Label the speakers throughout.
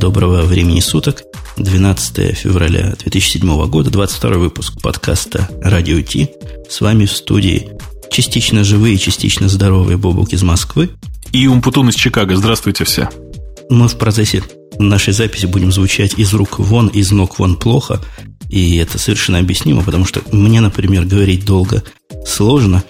Speaker 1: Доброго времени суток. 12 февраля 2007 года, 22 выпуск подкаста «Радио Ти». С вами в студии частично живые, частично здоровые Бобук из Москвы.
Speaker 2: И Умпутун из Чикаго. Здравствуйте все.
Speaker 1: Мы в процессе нашей записи будем звучать из рук вон, из ног вон плохо. И это совершенно объяснимо, потому что мне, например, говорить долго сложно.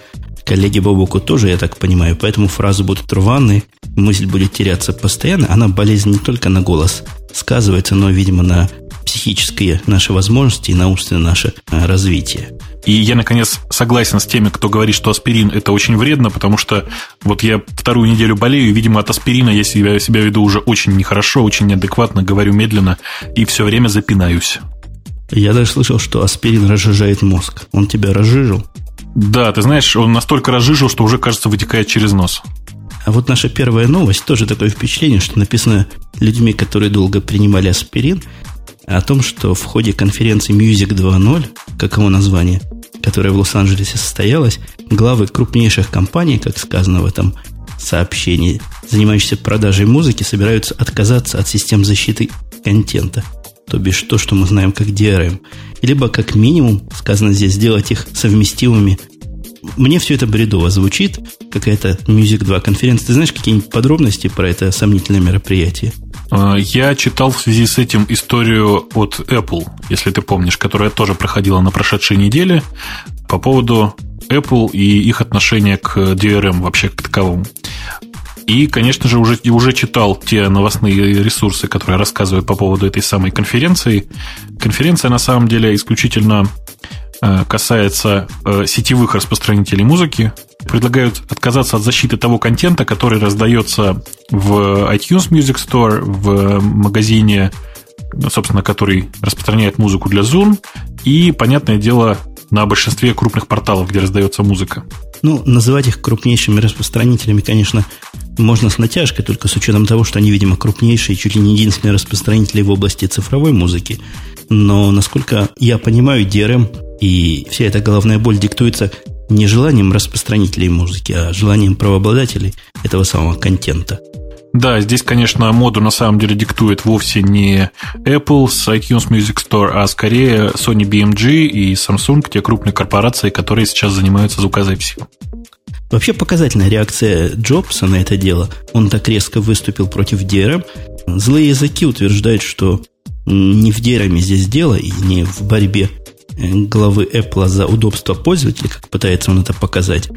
Speaker 1: Коллеги Бобуку тоже, я так понимаю. Поэтому фразы будут рваные, мысль будет теряться постоянно. Она болезнь не только на голос сказывается, но, видимо, на психические наши возможности и на умственное наше э, развитие.
Speaker 2: И я, наконец, согласен с теми, кто говорит, что аспирин – это очень вредно, потому что вот я вторую неделю болею, и, видимо, от аспирина я себя, себя веду уже очень нехорошо, очень неадекватно, говорю медленно и все время запинаюсь.
Speaker 1: Я даже слышал, что аспирин разжижает мозг. Он тебя разжижил?
Speaker 2: Да, ты знаешь, он настолько разжижил, что уже, кажется, вытекает через нос.
Speaker 1: А вот наша первая новость, тоже такое впечатление, что написано людьми, которые долго принимали аспирин, о том, что в ходе конференции Music 2.0, каково название, которая в Лос-Анджелесе состоялась, главы крупнейших компаний, как сказано в этом сообщении, занимающиеся продажей музыки, собираются отказаться от систем защиты контента. То бишь то, что мы знаем как DRM. Либо как минимум, сказано здесь, сделать их совместимыми мне все это бредово звучит, какая-то Music 2 конференция. Ты знаешь какие-нибудь подробности про это сомнительное мероприятие?
Speaker 2: А, я читал в связи с этим историю от Apple, если ты помнишь, которая тоже проходила на прошедшей неделе по поводу Apple и их отношения к DRM вообще к таковому. И, конечно же, уже, уже читал те новостные ресурсы, которые рассказывают по поводу этой самой конференции. Конференция, на самом деле, исключительно Э, касается э, сетевых распространителей музыки, предлагают отказаться от защиты того контента, который раздается в iTunes Music Store, в магазине, собственно, который распространяет музыку для Zoom, и, понятное дело, на большинстве крупных порталов, где раздается музыка.
Speaker 1: Ну, называть их крупнейшими распространителями, конечно, можно с натяжкой, только с учетом того, что они, видимо, крупнейшие, чуть ли не единственные распространители в области цифровой музыки. Но, насколько я понимаю, DRM и вся эта головная боль диктуется не желанием распространителей музыки, а желанием правообладателей этого самого контента.
Speaker 2: Да, здесь, конечно, моду на самом деле диктует вовсе не Apple с iTunes Music Store, а скорее Sony BMG и Samsung, те крупные корпорации, которые сейчас занимаются звукозаписью.
Speaker 1: Вообще показательная реакция Джобса на это дело. Он так резко выступил против DRM. Злые языки утверждают, что не в DRM здесь дело и не в борьбе главы Apple за удобство пользователя, как пытается он это показать,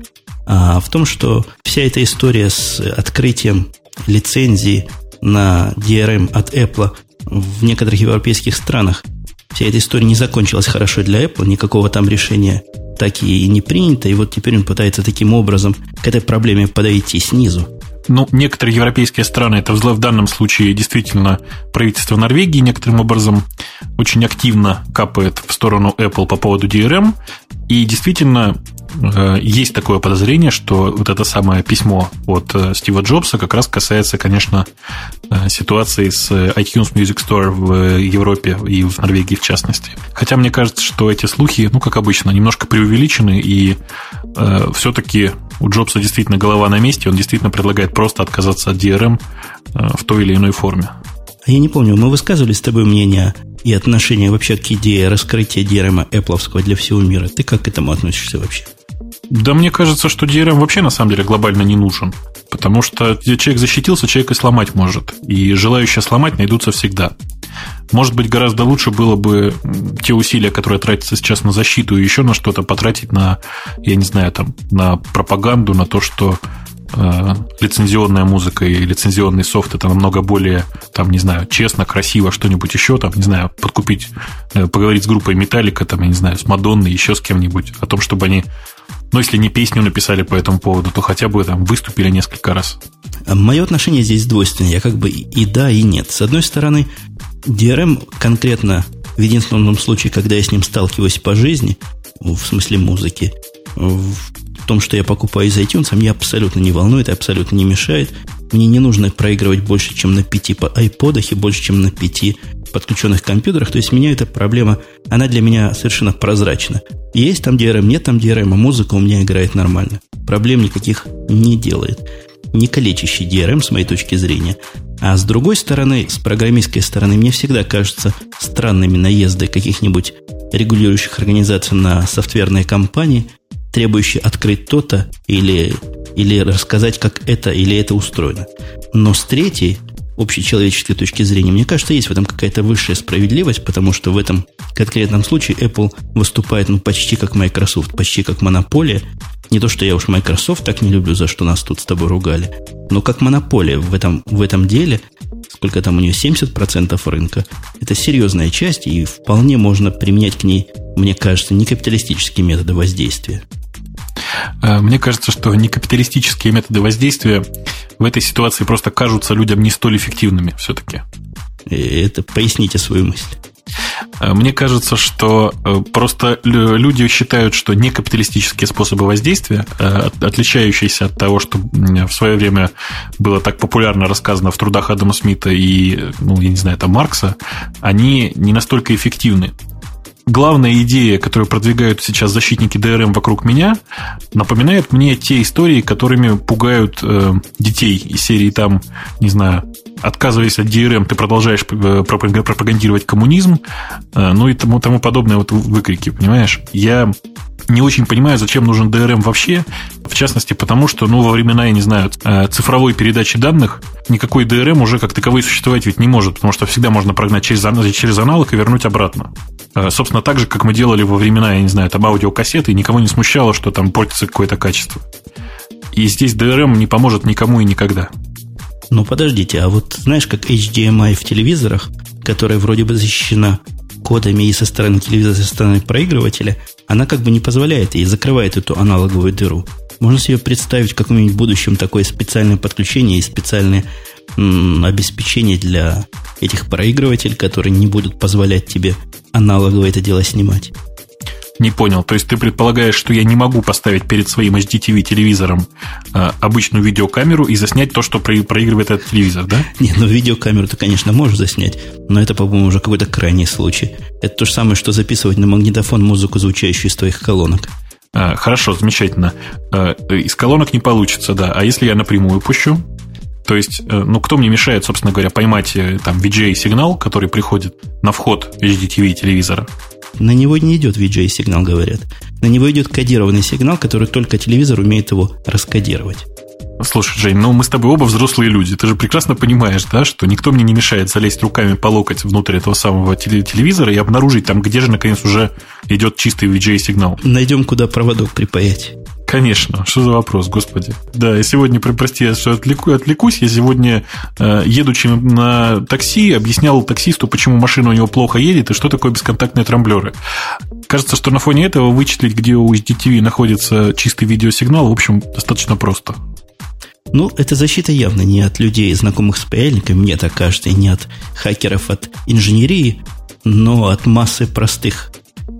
Speaker 1: а в том, что вся эта история с открытием лицензии на DRM от Apple в некоторых европейских странах, вся эта история не закончилась хорошо для Apple, никакого там решения так и не принято, и вот теперь он пытается таким образом к этой проблеме подойти снизу.
Speaker 2: Ну, некоторые европейские страны, это в данном случае действительно правительство Норвегии некоторым образом очень активно капает в сторону Apple по поводу DRM. И действительно, есть такое подозрение, что вот это самое письмо от э, Стива Джобса как раз касается, конечно, э, ситуации с iTunes Music Store в Европе и в Норвегии в частности. Хотя мне кажется, что эти слухи, ну, как обычно, немножко преувеличены, и э, все-таки у Джобса действительно голова на месте, он действительно предлагает просто отказаться от DRM э, в той или иной форме.
Speaker 1: Я не помню, мы высказывали с тобой мнение и отношение вообще к идее раскрытия DRM Apple для всего мира. Ты как к этому относишься вообще?
Speaker 2: Да мне кажется, что DRM вообще на самом деле глобально не нужен. Потому что человек защитился, человек и сломать может. И желающие сломать найдутся всегда. Может быть, гораздо лучше было бы те усилия, которые тратятся сейчас на защиту, и еще на что-то потратить на, я не знаю, там, на пропаганду, на то, что э, лицензионная музыка и лицензионный софт это намного более, там, не знаю, честно, красиво, что-нибудь еще, там, не знаю, подкупить, э, поговорить с группой Металлика, там, я не знаю, с Мадонной, еще с кем-нибудь, о том, чтобы они но если не песню написали по этому поводу, то хотя бы там выступили несколько раз.
Speaker 1: Мое отношение здесь двойственное. Я как бы и да, и нет. С одной стороны, DRM конкретно в единственном случае, когда я с ним сталкиваюсь по жизни, в смысле музыки, в том, что я покупаю из iTunes, меня абсолютно не волнует, абсолютно не мешает. Мне не нужно проигрывать больше, чем на пяти iPod и больше, чем на пяти подключенных компьютерах. То есть меня эта проблема, она для меня совершенно прозрачна. Есть там DRM, нет там DRM, а музыка у меня играет нормально. Проблем никаких не делает. Не калечащий DRM, с моей точки зрения, А с другой стороны, с программистской стороны, мне всегда кажется странными наезды каких-нибудь регулирующих организаций на софтверные компании, требующие открыть то-то или, или рассказать, как это или это устроено. Но с третьей, общечеловеческой точки зрения, мне кажется, есть в этом какая-то высшая справедливость, потому что в этом конкретном случае Apple выступает ну, почти как Microsoft, почти как монополия. Не то, что я уж Microsoft так не люблю, за что нас тут с тобой ругали, но как монополия в этом, в этом деле, сколько там у нее, 70% рынка, это серьезная часть, и вполне можно применять к ней, мне кажется, не капиталистические методы воздействия.
Speaker 2: Э, мне кажется, что некапиталистические методы воздействия в этой ситуации просто кажутся людям не столь эффективными все-таки.
Speaker 1: Это поясните свою мысль.
Speaker 2: Э, мне кажется, что э, просто люди считают, что некапиталистические способы воздействия, отличающиеся от того, что в свое время было так популярно рассказано в трудах Адама Смита и, ну, я не знаю, там Маркса, они не настолько эффективны главная идея, которую продвигают сейчас защитники ДРМ вокруг меня, напоминает мне те истории, которыми пугают э, детей из серии там, не знаю, отказываясь от DRM, ты продолжаешь э, пропагандировать коммунизм, э, ну и тому, тому подобное вот выкрики, понимаешь? Я не очень понимаю, зачем нужен DRM вообще, в частности, потому что, ну, во времена, я не знаю, э, цифровой передачи данных никакой DRM уже как таковой существовать ведь не может, потому что всегда можно прогнать через, через аналог и вернуть обратно. Собственно, так же, как мы делали во времена, я не знаю, там аудиокассеты, и никого не смущало, что там портится какое-то качество. И здесь DRM не поможет никому и никогда.
Speaker 1: Ну, подождите, а вот знаешь, как HDMI в телевизорах, которая вроде бы защищена кодами и со стороны телевизора, со стороны проигрывателя, она как бы не позволяет и закрывает эту аналоговую дыру. Можно себе представить в каком-нибудь будущем такое специальное подключение и специальное обеспечение для этих проигрывателей, которые не будут позволять тебе аналогово это дело снимать.
Speaker 2: Не понял. То есть ты предполагаешь, что я не могу поставить перед своим HDTV телевизором э, обычную видеокамеру и заснять то, что про- проигрывает этот телевизор, да?
Speaker 1: Нет, ну видеокамеру ты, конечно, можешь заснять, но это, по-моему, уже какой-то крайний случай. Это то же самое, что записывать на магнитофон музыку, звучащую из твоих колонок.
Speaker 2: А, хорошо, замечательно. А, из колонок не получится, да. А если я напрямую пущу? То есть, э, ну, кто мне мешает, собственно говоря, поймать э, там VGA-сигнал, который приходит на вход HDTV телевизора?
Speaker 1: На него не идет VGA-сигнал, говорят. На него идет кодированный сигнал, который только телевизор умеет его раскодировать.
Speaker 2: Слушай, Жень, ну мы с тобой оба взрослые люди. Ты же прекрасно понимаешь, да, что никто мне не мешает залезть руками по локоть внутрь этого самого телевизора и обнаружить там, где же, наконец, уже идет чистый VGA-сигнал.
Speaker 1: Найдем, куда проводок припаять.
Speaker 2: Конечно, что за вопрос, господи. Да, я сегодня, прости, я отвлеку, отвлекусь, я сегодня, э, едучи на такси, объяснял таксисту, почему машина у него плохо едет и что такое бесконтактные трамблеры. Кажется, что на фоне этого вычислить, где у HDTV находится чистый видеосигнал, в общем, достаточно просто.
Speaker 1: Ну, эта защита явно не от людей, знакомых с паяльниками, мне так кажется, и не от хакеров, от инженерии, но от массы простых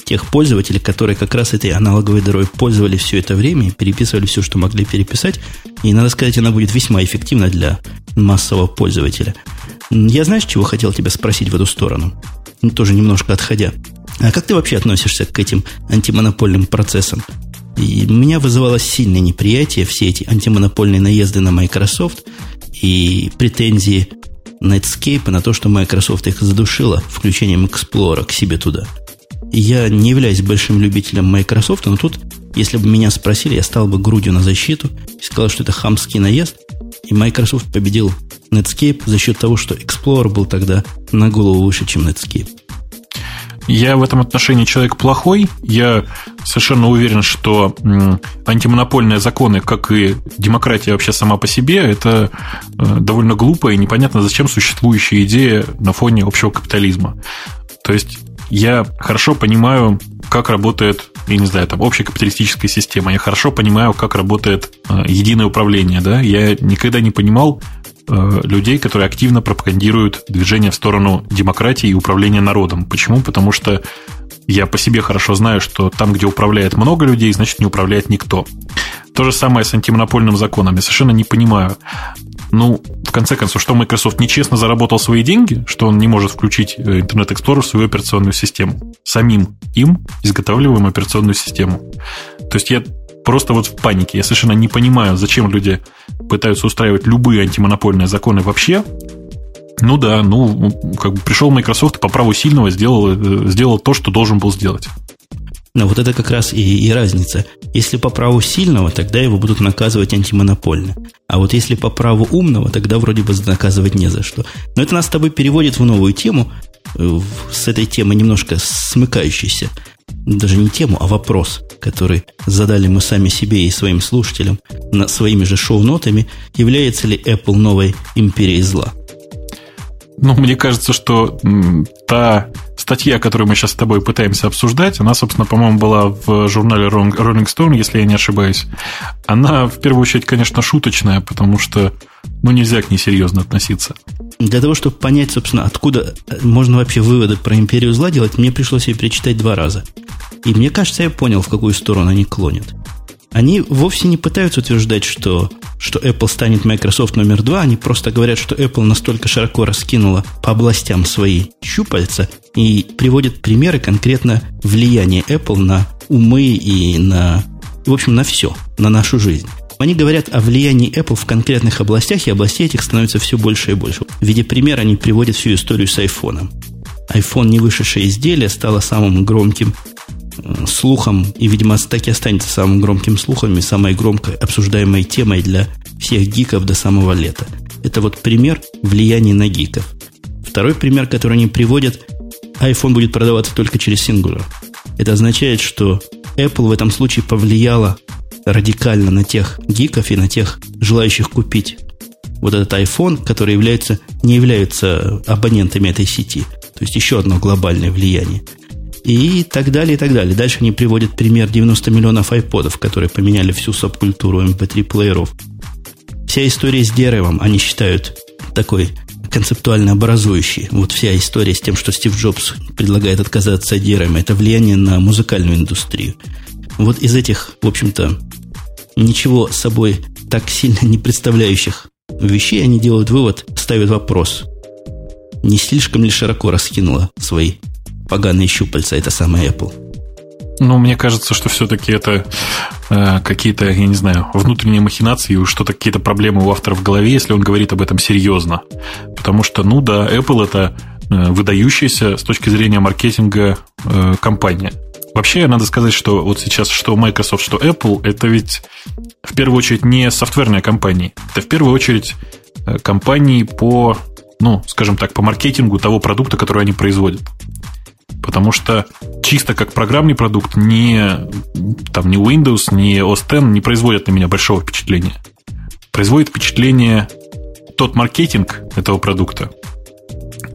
Speaker 1: тех пользователей, которые как раз этой аналоговой дырой пользовались все это время, переписывали все, что могли переписать. И, надо сказать, она будет весьма эффективна для массового пользователя. Я знаешь, чего хотел тебя спросить в эту сторону? Ну, тоже немножко отходя. А как ты вообще относишься к этим антимонопольным процессам? И меня вызывало сильное неприятие все эти антимонопольные наезды на Microsoft и претензии Netscape на то, что Microsoft их задушила включением Explorer к себе туда – я не являюсь большим любителем Microsoft, но тут, если бы меня спросили, я стал бы грудью на защиту и сказал, что это хамский наезд. И Microsoft победил Netscape за счет того, что Explorer был тогда на голову выше, чем Netscape.
Speaker 2: Я в этом отношении человек плохой. Я совершенно уверен, что антимонопольные законы, как и демократия вообще сама по себе, это э, довольно глупая и непонятно зачем существующая идея на фоне общего капитализма. То есть я хорошо понимаю, как работает, я не знаю, там общая капиталистическая система. Я хорошо понимаю, как работает э, единое управление. Да? Я никогда не понимал э, людей, которые активно пропагандируют движение в сторону демократии и управления народом. Почему? Потому что я по себе хорошо знаю, что там, где управляет много людей, значит не управляет никто. То же самое с антимонопольным законом. Я совершенно не понимаю, ну, в конце концов, что Microsoft нечестно заработал свои деньги, что он не может включить э, Internet Explorer в свою операционную систему. Самим им изготавливаем операционную систему. То есть я просто вот в панике. Я совершенно не понимаю, зачем люди пытаются устраивать любые антимонопольные законы вообще, Ну да, ну, как бы пришел Microsoft и по праву сильного сделал, э, сделал то, что должен был сделать.
Speaker 1: Но вот это как раз и, и разница. Если по праву сильного, тогда его будут наказывать антимонопольно. А вот если по праву умного, тогда вроде бы наказывать не за что. Но это нас с тобой переводит в новую тему, э, с этой темы немножко смыкающейся. Даже не тему, а вопрос, который задали мы сами себе и своим слушателям на своими же шоу-нотами. Является ли Apple новой империей зла?
Speaker 2: Ну, мне кажется, что та статья, которую мы сейчас с тобой пытаемся обсуждать, она, собственно, по-моему, была в журнале Rolling Stone, если я не ошибаюсь. Она, в первую очередь, конечно, шуточная, потому что, ну, нельзя к ней серьезно относиться.
Speaker 1: Для того, чтобы понять, собственно, откуда можно вообще выводы про империю зла делать, мне пришлось ее перечитать два раза. И мне кажется, я понял, в какую сторону они клонят. Они вовсе не пытаются утверждать, что, что Apple станет Microsoft номер два. Они просто говорят, что Apple настолько широко раскинула по областям свои щупальца и приводят примеры конкретно влияния Apple на умы и на, в общем, на все, на нашу жизнь. Они говорят о влиянии Apple в конкретных областях, и областей этих становится все больше и больше. В виде примера они приводят всю историю с iPhone. iPhone, не вышедшее изделие, стало самым громким слухом, и, видимо, так и останется самым громким слухом и самой громкой обсуждаемой темой для всех гиков до самого лета. Это вот пример влияния на гиков. Второй пример, который они приводят, iPhone будет продаваться только через Singular. Это означает, что Apple в этом случае повлияла радикально на тех гиков и на тех желающих купить вот этот iPhone, который является, не являются абонентами этой сети. То есть еще одно глобальное влияние – и так далее, и так далее. Дальше они приводят пример 90 миллионов айподов, которые поменяли всю субкультуру MP3-плееров. Вся история с деревом они считают такой концептуально образующей. Вот вся история с тем, что Стив Джобс предлагает отказаться от DRM, это влияние на музыкальную индустрию. Вот из этих, в общем-то, ничего собой так сильно не представляющих вещей они делают вывод, ставят вопрос. Не слишком ли широко раскинула свои поганые щупальца, это самая Apple.
Speaker 2: Ну, мне кажется, что все-таки это э, какие-то, я не знаю, внутренние махинации, что-то какие-то проблемы у автора в голове, если он говорит об этом серьезно. Потому что, ну да, Apple это э, выдающаяся с точки зрения маркетинга э, компания. Вообще, надо сказать, что вот сейчас что Microsoft, что Apple, это ведь в первую очередь не софтверные компании. Это в первую очередь э, компании по, ну, скажем так, по маркетингу того продукта, который они производят. Потому что чисто как программный продукт ни, там, ни Windows, ни OS X не производят на меня большого впечатления. Производит впечатление тот маркетинг этого продукта,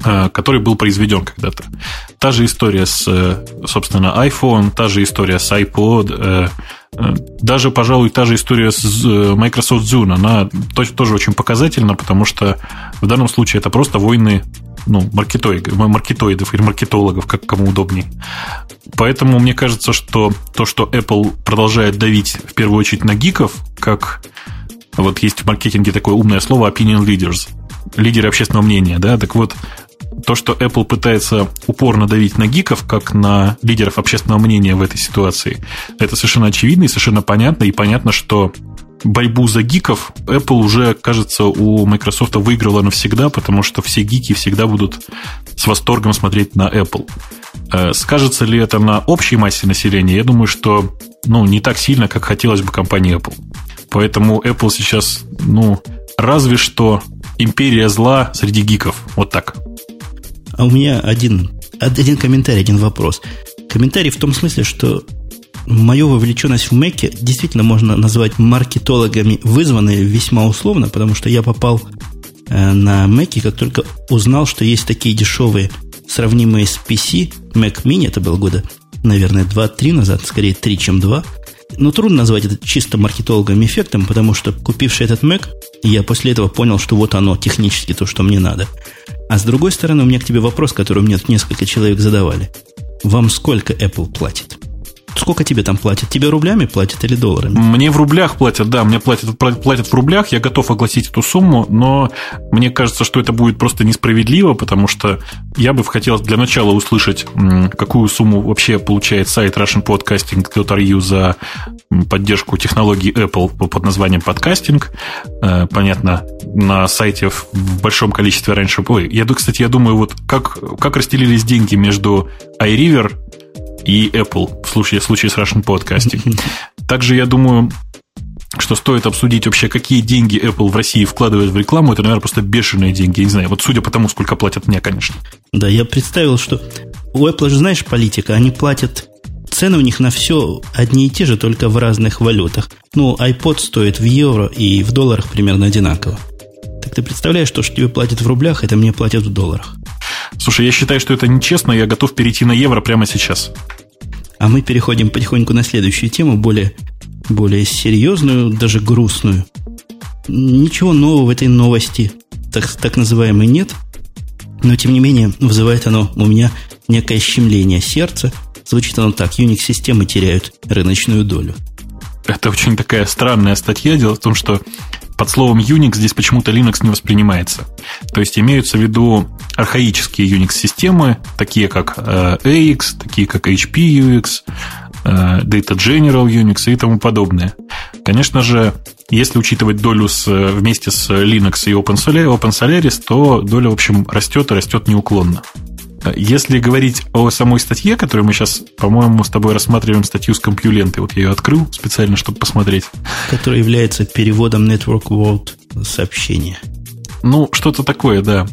Speaker 2: э, который был произведен когда-то. Та же история с, э, собственно, iPhone, та же история с iPod, э, даже, пожалуй, та же история с Microsoft Zune, она тоже очень показательна, потому что в данном случае это просто войны ну, маркетоидов, маркетоидов или маркетологов, как кому удобнее. Поэтому мне кажется, что то, что Apple продолжает давить в первую очередь на гиков, как вот есть в маркетинге такое умное слово opinion leaders, лидеры общественного мнения, да, так вот, то, что Apple пытается упорно давить на гиков, как на лидеров общественного мнения в этой ситуации, это совершенно очевидно и совершенно понятно. И понятно, что борьбу за гиков Apple уже, кажется, у Microsoft выиграла навсегда, потому что все гики всегда будут с восторгом смотреть на Apple. Э, скажется ли это на общей массе населения? Я думаю, что ну, не так сильно, как хотелось бы компании Apple. Поэтому Apple сейчас, ну, разве что империя зла среди гиков. Вот так.
Speaker 1: А у меня один, один комментарий, один вопрос. Комментарий в том смысле, что мою вовлеченность в Мэке действительно можно назвать маркетологами вызванной весьма условно, потому что я попал э, на Мэке, как только узнал, что есть такие дешевые, сравнимые с PC, Mac Mini, это было года, наверное, 2-3 назад, скорее 3, чем 2. Но трудно назвать это чисто маркетологом эффектом, потому что, купивший этот Mac, я после этого понял, что вот оно, технически то, что мне надо. А с другой стороны, у меня к тебе вопрос, который мне несколько человек задавали. Вам сколько Apple платит? Сколько тебе там платят? Тебе рублями платят или долларами?
Speaker 2: Мне в рублях платят, да, мне платят, платят в рублях, я готов огласить эту сумму, но мне кажется, что это будет просто несправедливо, потому что я бы хотел для начала услышать, какую сумму вообще получает сайт russianpodcasting.ru за поддержку технологии Apple под названием подкастинг. Э, понятно, на сайте в большом количестве раньше... Ой, я, кстати, я думаю, вот как, как расстелились деньги между iRiver и Apple в случае, в случае с Russian Podcasting. Также я думаю, что стоит обсудить вообще, какие деньги Apple в России вкладывает в рекламу. Это, наверное, просто бешеные деньги. Я не знаю, вот судя по тому, сколько платят мне, конечно.
Speaker 1: Да, я представил, что у Apple же, знаешь, политика. Они платят цены у них на все одни и те же, только в разных валютах. Ну, iPod стоит в евро и в долларах примерно одинаково. Так ты представляешь, то, что тебе платят в рублях, это мне платят в долларах.
Speaker 2: Слушай, я считаю, что это нечестно, я готов перейти на евро прямо сейчас.
Speaker 1: А мы переходим потихоньку на следующую тему, более, более серьезную, даже грустную. Ничего нового в этой новости, так, так называемой, нет. Но, тем не менее, вызывает оно у меня некое щемление сердца. Звучит оно так. Unix-системы теряют рыночную долю.
Speaker 2: Это очень такая странная статья. Дело в том, что под словом Unix здесь почему-то Linux не воспринимается. То есть имеются в виду архаические Unix-системы, такие как э, AX, такие как HP UX, э, Data General Unix и тому подобное. Конечно же, если учитывать долю с, вместе с Linux и OpenSolaris, то доля, в общем, растет и растет неуклонно. Если говорить о самой статье, которую мы сейчас, по-моему, с тобой рассматриваем статью с компьюленты, вот я ее открыл специально, чтобы посмотреть.
Speaker 1: Которая является переводом Network World сообщения.
Speaker 2: Ну, что-то такое, да.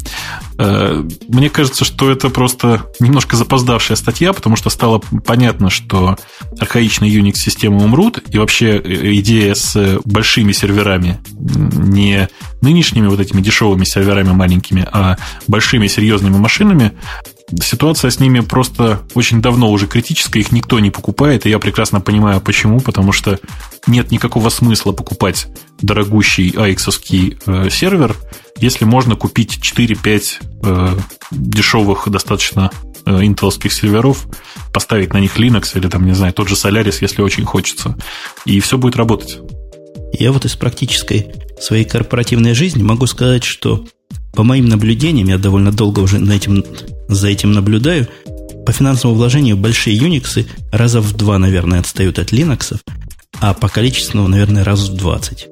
Speaker 2: Э, мне кажется, что это просто немножко запоздавшая статья, потому что стало понятно, что архаичные Unix-системы умрут, и вообще э, идея с большими серверами, не нынешними вот этими дешевыми серверами маленькими, а большими серьезными машинами, ситуация с ними просто очень давно уже критическая, их никто не покупает, и я прекрасно понимаю почему, потому что нет никакого смысла покупать дорогущий aix э, сервер, если можно купить 4-5 э, дешевых достаточно э, интеловских серверов, поставить на них Linux или там, не знаю, тот же Solaris, если очень хочется, и все будет работать.
Speaker 1: Я вот из практической своей корпоративной жизни могу сказать, что по моим наблюдениям, я довольно долго уже на этим, за этим наблюдаю, по финансовому вложению большие Unix раза в два, наверное, отстают от Linux, а по количеству, наверное, раз в 20.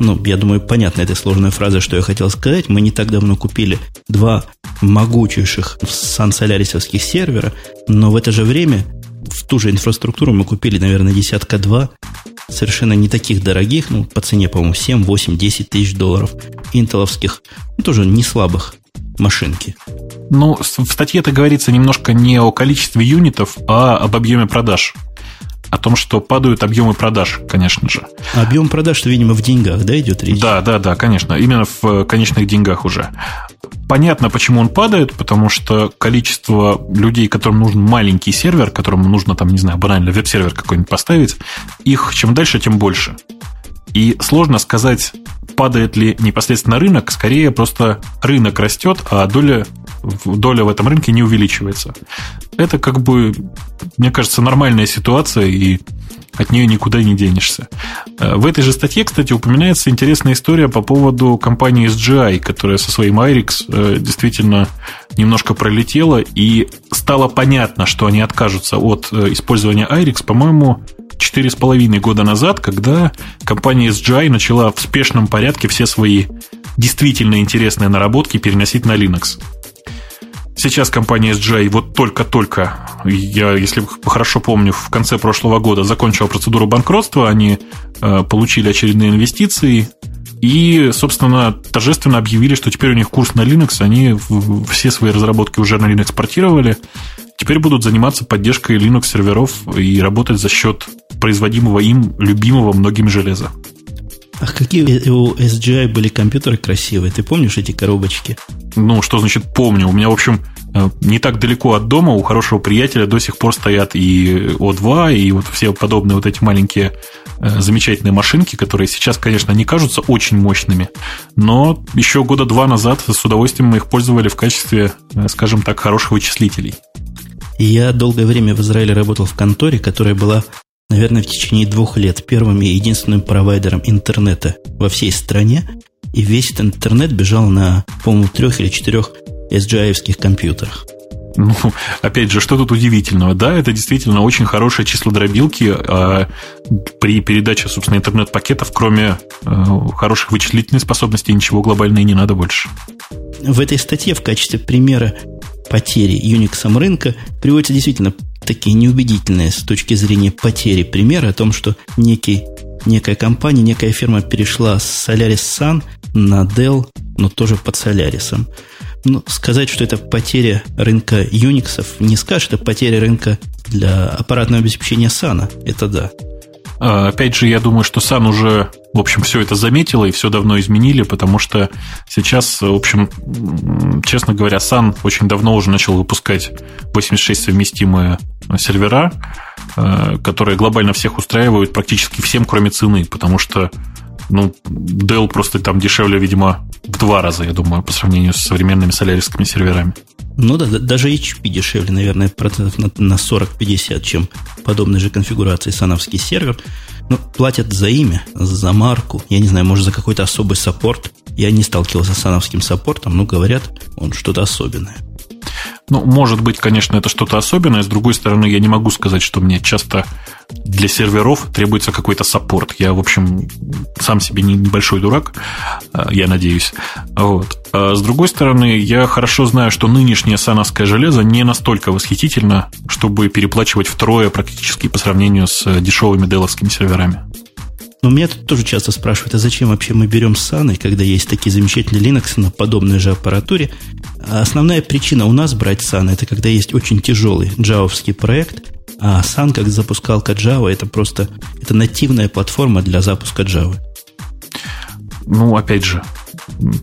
Speaker 1: Ну, я думаю, понятна эта сложная фраза, что я хотел сказать. Мы не так давно купили два могучейших сан-солярисовских сервера, но в это же время в ту же инфраструктуру мы купили, наверное, десятка два совершенно не таких дорогих, ну, по цене, по-моему, 7, 8, 10 тысяч долларов интеловских, ну, тоже не слабых машинки.
Speaker 2: Ну, в статье это говорится немножко не о количестве юнитов, а об объеме продаж о том, что падают объемы продаж, конечно же.
Speaker 1: Объем продаж, видимо, в деньгах, да, идет речь?
Speaker 2: Да, да, да, конечно. Именно в конечных деньгах уже. Понятно, почему он падает, потому что количество людей, которым нужен маленький сервер, которому нужно, там, не знаю, банально веб-сервер какой-нибудь поставить, их чем дальше, тем больше. И сложно сказать, падает ли непосредственно рынок, скорее просто рынок растет, а доля доля в этом рынке не увеличивается. Это как бы, мне кажется, нормальная ситуация, и от нее никуда не денешься. Э, в этой же статье, кстати, упоминается интересная история по поводу компании SGI, которая со своим IRIX э, действительно немножко пролетела, и стало понятно, что они откажутся от э, использования IRIX, по-моему, четыре с половиной года назад, когда компания SGI начала в спешном порядке все свои действительно интересные наработки переносить на Linux. Сейчас компания SGI вот только-только, я, если хорошо помню, в конце прошлого года закончила процедуру банкротства, они э, получили очередные инвестиции и, собственно, торжественно объявили, что теперь у них курс на Linux, они все свои разработки уже на Linux портировали, теперь будут заниматься поддержкой Linux серверов и работать за счет производимого им, любимого многими железа.
Speaker 1: Ах, какие у SGI были компьютеры красивые. Ты помнишь эти коробочки?
Speaker 2: Ну, что значит помню? У меня, в общем, э, не так далеко от дома у хорошего приятеля до сих пор стоят и О2, и вот все подобные вот эти маленькие э, замечательные машинки, которые сейчас, конечно, не кажутся очень мощными, но еще года два назад с удовольствием мы их пользовали в качестве, э, скажем так, хороших вычислителей.
Speaker 1: Я долгое время в Израиле работал в конторе, которая была, наверное, в течение двух лет первым и единственным провайдером интернета во всей стране. И весь этот интернет бежал на, по-моему, трех или четырех SGI-евских компьютерах.
Speaker 2: Ну, опять же, что тут удивительного? Да, это действительно очень хорошее число дробилки. А при передаче, собственно, интернет-пакетов, кроме э, хороших вычислительных способностей, ничего глобально и не надо больше.
Speaker 1: В этой статье в качестве примера потери Unix рынка приводятся действительно такие неубедительные с точки зрения потери примеры о том, что некий, некая компания, некая фирма перешла с Solaris Sun на Dell, но тоже под Solaris. Ну, сказать, что это потеря рынка Unix, не скажешь, это потеря рынка для аппаратного обеспечения Sun. Это да.
Speaker 2: А, опять же, я думаю, что Sun уже, в общем, все это заметила и все давно изменили, потому что сейчас, в общем, честно говоря, Sun очень давно уже начал выпускать 86 совместимые сервера, а, которые глобально всех устраивают практически всем, кроме цены, потому что ну, Dell просто там дешевле, видимо, в два раза, я думаю, по сравнению с современными солярискими серверами.
Speaker 1: Ну да, даже HP дешевле, наверное, процентов на, на 40-50, чем подобной же конфигурации Sun'овский сервер. Ну, платят за имя, за марку, я не знаю, может, за какой-то особый саппорт. Я не сталкивался с Sun'овским support'ом, но говорят, он что-то особенное.
Speaker 2: Ну, может быть, конечно, это что-то особенное. С другой стороны, я не могу сказать, что мне часто для серверов требуется какой-то саппорт. Я, в общем, сам себе не небольшой дурак, э, я надеюсь. Вот. А с другой стороны, я хорошо знаю, что нынешнее сановское железо не настолько восхитительно, чтобы переплачивать втрое практически по сравнению с дешевыми деловскими серверами.
Speaker 1: Но меня тут тоже часто спрашивают, а зачем вообще мы берем саны, когда есть такие замечательные Linux на подобной же аппаратуре? А основная причина у нас брать сан это когда есть очень тяжелый джавовский проект, а сан как запускалка Java это просто это нативная платформа для запуска Java.
Speaker 2: Ну, опять же,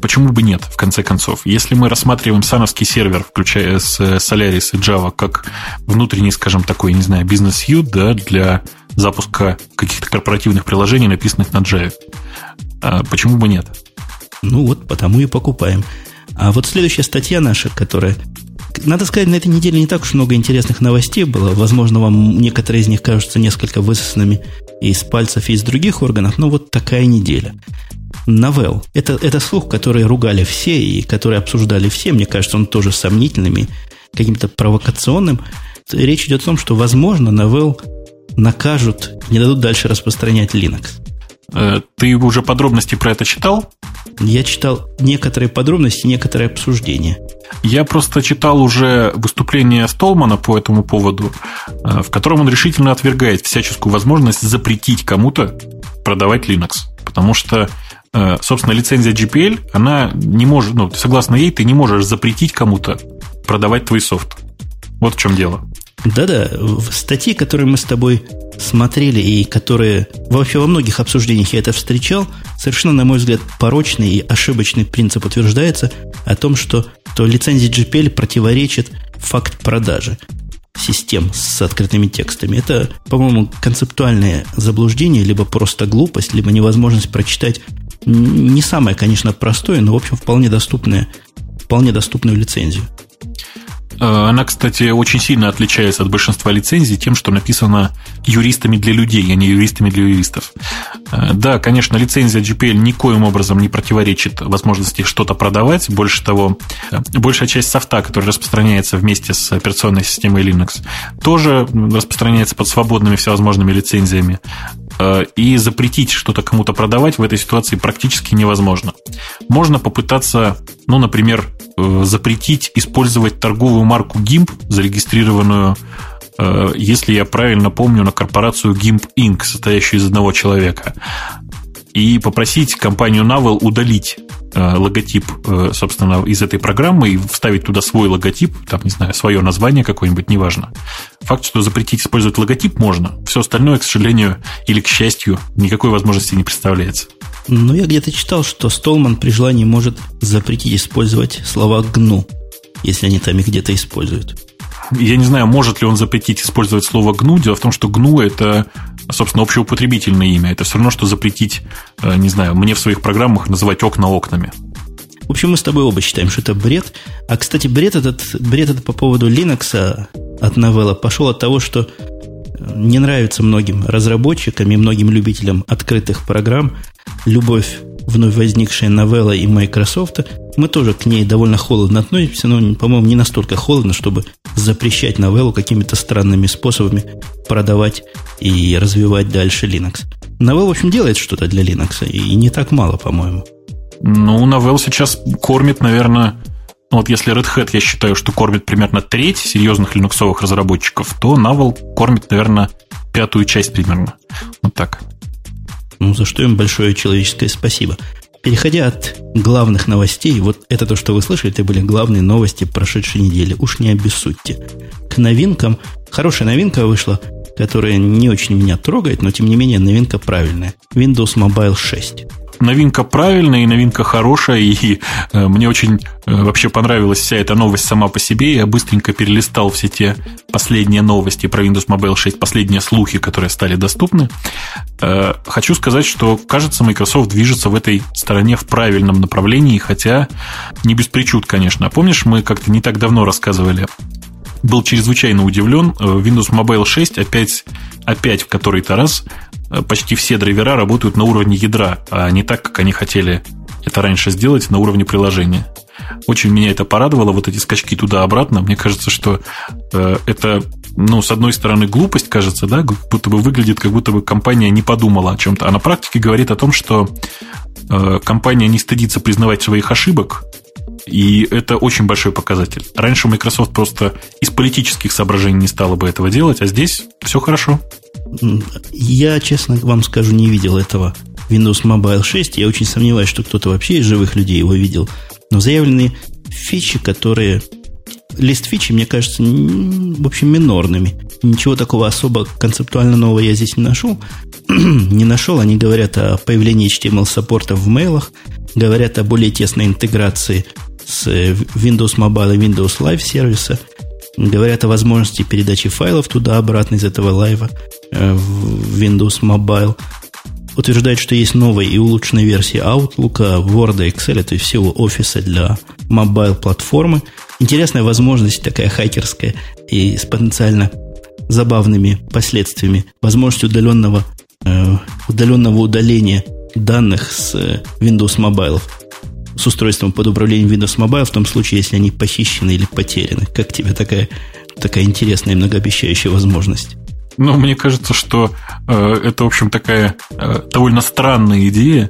Speaker 2: почему бы нет, в конце концов? Если мы рассматриваем сановский сервер, включая с Solaris и Java, как внутренний, скажем, такой, не знаю, бизнес-ют, да, для запуска каких-то корпоративных приложений, написанных на Java. А почему бы нет?
Speaker 1: Ну вот, потому и покупаем. А вот следующая статья наша, которая... Надо сказать, на этой неделе не так уж много интересных новостей было. Возможно, вам некоторые из них кажутся несколько высосанными из пальцев и из других органов, но вот такая неделя. Новелл. Это, это слух, который ругали все и который обсуждали все. Мне кажется, он тоже сомнительным и каким-то провокационным. Речь идет о том, что, возможно, Новелл накажут, не дадут дальше распространять Linux.
Speaker 2: Э, ты уже подробности про это читал?
Speaker 1: Я читал некоторые подробности, некоторые обсуждения.
Speaker 2: Я просто читал уже выступление Столмана по этому поводу, э, в котором он решительно отвергает всяческую возможность запретить кому-то продавать Linux. Потому что, э, собственно, лицензия GPL, она не может, ну, согласно ей, ты не можешь запретить кому-то продавать твой софт. Вот в чем дело.
Speaker 1: Да-да, в статье, которые мы с тобой смотрели и которые вообще во многих обсуждениях я это встречал, совершенно, на мой взгляд, порочный и ошибочный принцип утверждается о том, что то лицензия GPL противоречит факт продажи систем с открытыми текстами. Это, по-моему, концептуальное заблуждение, либо просто глупость, либо невозможность прочитать не самое, конечно, простое, но, в общем, вполне доступное, вполне доступную лицензию.
Speaker 2: Э, она, кстати, очень сильно отличается от большинства лицензий тем, что написано юристами для людей, а не юристами для юристов. Э, да, конечно, лицензия GPL никоим образом не противоречит возможности что-то продавать. Больше того, э, большая часть софта, который распространяется вместе с операционной системой Linux, тоже распространяется под свободными всевозможными лицензиями. И запретить что-то кому-то продавать в этой ситуации практически невозможно. Можно попытаться, ну, например, запретить использовать торговую марку GIMP, зарегистрированную, э, если я правильно помню, на корпорацию GIMP Inc., состоящую из одного человека, и попросить компанию Navel удалить э, логотип, э, собственно, из этой программы и вставить туда свой логотип, там, не знаю, свое название какое-нибудь, неважно. Факт, что запретить использовать логотип можно. Все остальное, к сожалению, или к счастью, никакой возможности не представляется.
Speaker 1: Но я где-то читал, что Столман при желании может запретить использовать слова «гну» если они там их где-то используют.
Speaker 2: Я не знаю, может ли он запретить использовать слово «гну». Дело в том, что «гну» – это, собственно, общеупотребительное имя. Это все равно, что запретить, э, не знаю, мне в своих программах называть окна окнами.
Speaker 1: В общем, мы с тобой оба считаем, что это бред. А, кстати, бред этот, бред этот по поводу Linux от новелла пошел от того, что не нравится многим разработчикам и многим любителям открытых программ любовь вновь возникшая новелла и Microsoft. Мы тоже к ней довольно холодно относимся, но, по-моему, не настолько холодно, чтобы запрещать новеллу какими-то странными способами продавать и развивать дальше Linux. Novell, в общем, делает что-то для Linux, и не так мало, по-моему.
Speaker 2: Ну, Novell сейчас кормит, наверное, ну, вот если Red Hat, я считаю, что кормит примерно треть серьезных линуксовых разработчиков, то Navel кормит, наверное, пятую часть примерно. Вот так.
Speaker 1: Ну, за что им большое человеческое спасибо. Переходя от главных новостей, вот это то, что вы слышали, это были главные новости прошедшей недели. Уж не обессудьте. К новинкам. Хорошая новинка вышла, которая не очень меня трогает, но тем не менее новинка правильная. Windows Mobile 6
Speaker 2: новинка правильная и новинка хорошая, и э, мне очень э, вообще понравилась вся эта новость сама по себе. Я быстренько перелистал все те последние новости про Windows Mobile 6, последние слухи, которые стали доступны. Э, хочу сказать, что, кажется, Microsoft движется в этой стороне в правильном направлении, хотя не без причуд, конечно. Помнишь, мы как-то не так давно рассказывали был чрезвычайно удивлен. Windows Mobile 6 опять, опять в который-то раз Э, почти все драйвера работают на уровне ядра, а не так, как они хотели это раньше сделать на уровне приложения. Очень меня это порадовало, вот эти скачки туда-обратно. Мне кажется, что э, это, ну, с одной стороны, глупость, кажется, да, как будто бы выглядит, как будто бы компания не подумала о чем-то. А на практике говорит о том, что э, компания не стыдится признавать своих ошибок, и это очень большой показатель. Раньше Microsoft просто из политических соображений не стала бы этого делать, а здесь все хорошо.
Speaker 1: Я, честно вам скажу, не видел этого Windows Mobile 6. Я очень сомневаюсь, что кто-то вообще из живых людей его видел. Но заявлены фичи, которые... Лист фичи, мне кажется, в общем, минорными. Ничего такого особо концептуально нового я здесь не нашел. не нашел. Они говорят о появлении HTML-саппорта в мейлах, говорят о более тесной интеграции с Windows Mobile и Windows Live сервиса – Говорят о возможности передачи файлов туда-обратно из этого лайва э, в Windows Mobile. Утверждают, что есть новая и улучшенная версия Outlook, Word, Excel, то есть всего офиса для мобайл-платформы. Интересная возможность такая хакерская и с потенциально забавными последствиями. Возможность удаленного, э, удаленного удаления данных с э, Windows Mobile с устройством под управлением Windows Mobile в том случае, если они похищены или потеряны. Как тебе такая, такая интересная и многообещающая возможность?
Speaker 2: Ну, мне кажется, что э, это, в общем, такая э, довольно странная идея,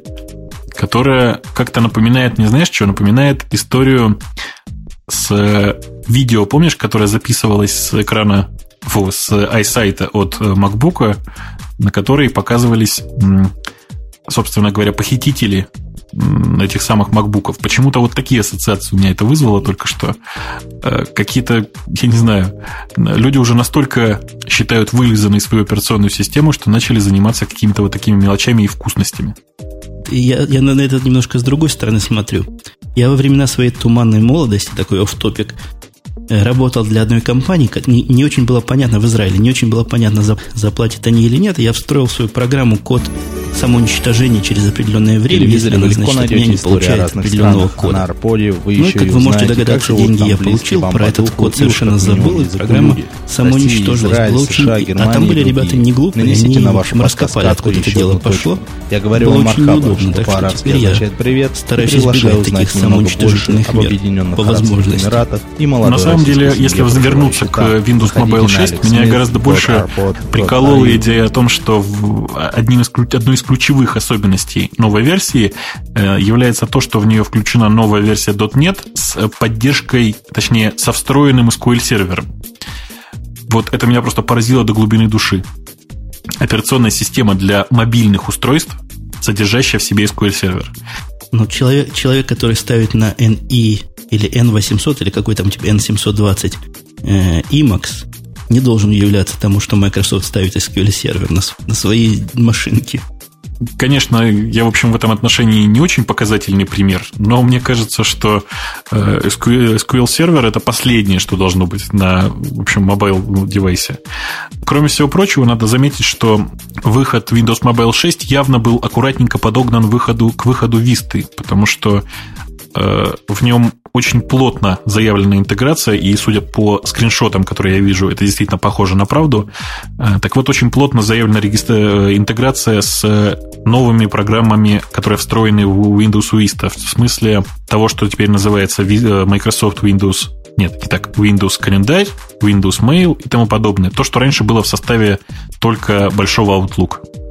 Speaker 2: которая как-то напоминает, не знаешь, что, напоминает историю с э, видео, помнишь, которое записывалось с экрана, фу, с iSight от э, MacBook, на которой показывались, собственно говоря, похитители этих самых макбуков. Почему-то вот такие ассоциации у меня это вызвало только что. Э, какие-то, я не знаю, люди уже настолько считают вылизанной свою операционную систему, что начали заниматься какими-то вот такими мелочами и вкусностями.
Speaker 1: Я, я на это немножко с другой стороны смотрю. Я во времена своей туманной молодости, такой оф-топик, Э, работал для одной компании, не, не очень было понятно в Израиле, не очень было понятно, заплатят они или нет. Я встроил в свою программу код самоуничтожения через определенное время, если она, значит, от меня не получает определенного кода. Арполе вы ну, как вы можете догадаться, деньги я получил, про этот код совершенно забыл, и программа самоуничтожилась. Было очень... А там были ребята не глупые, они на вашем раскопали, откуда это дело пошло.
Speaker 3: Я говорю
Speaker 1: было очень неудобно, так что теперь я стараюсь избегать таких самоуничтожительных мер по возможности.
Speaker 2: И молодой самом деле, если вернуться к Windows Mobile 6, меня гораздо больше приколола идея о том, что одним из, одной из ключевых особенностей новой версии э, является то, что в нее включена новая версия .NET с поддержкой, точнее, со встроенным SQL сервером. Вот это меня просто поразило до глубины души. Операционная система для мобильных устройств, содержащая в себе SQL сервер.
Speaker 1: Ну, человек, человек, который ставит на NI или N800, или какой там типа N720 э, Emacs, не должен являться тому, что Microsoft ставит SQL сервер на, на свои машинки.
Speaker 2: Конечно, я, в общем, в этом отношении не очень показательный пример, но мне кажется, что SQL, SQL сервер это последнее, что должно быть на, в общем, mobile девайсе. Кроме всего прочего, надо заметить, что выход Windows Mobile 6 явно был аккуратненько подогнан выходу, к выходу Vista, потому что э, в нем очень плотно заявлена интеграция, и судя по скриншотам, которые я вижу, это действительно похоже на правду. Э, так вот, очень плотно заявлена регистр... интеграция с новыми программами, которые встроены в Windows Vista, в смысле того, что теперь называется Microsoft Windows нет, не так, Windows календарь, Windows Mail и тому подобное. То, что раньше было в составе только большого Outlook.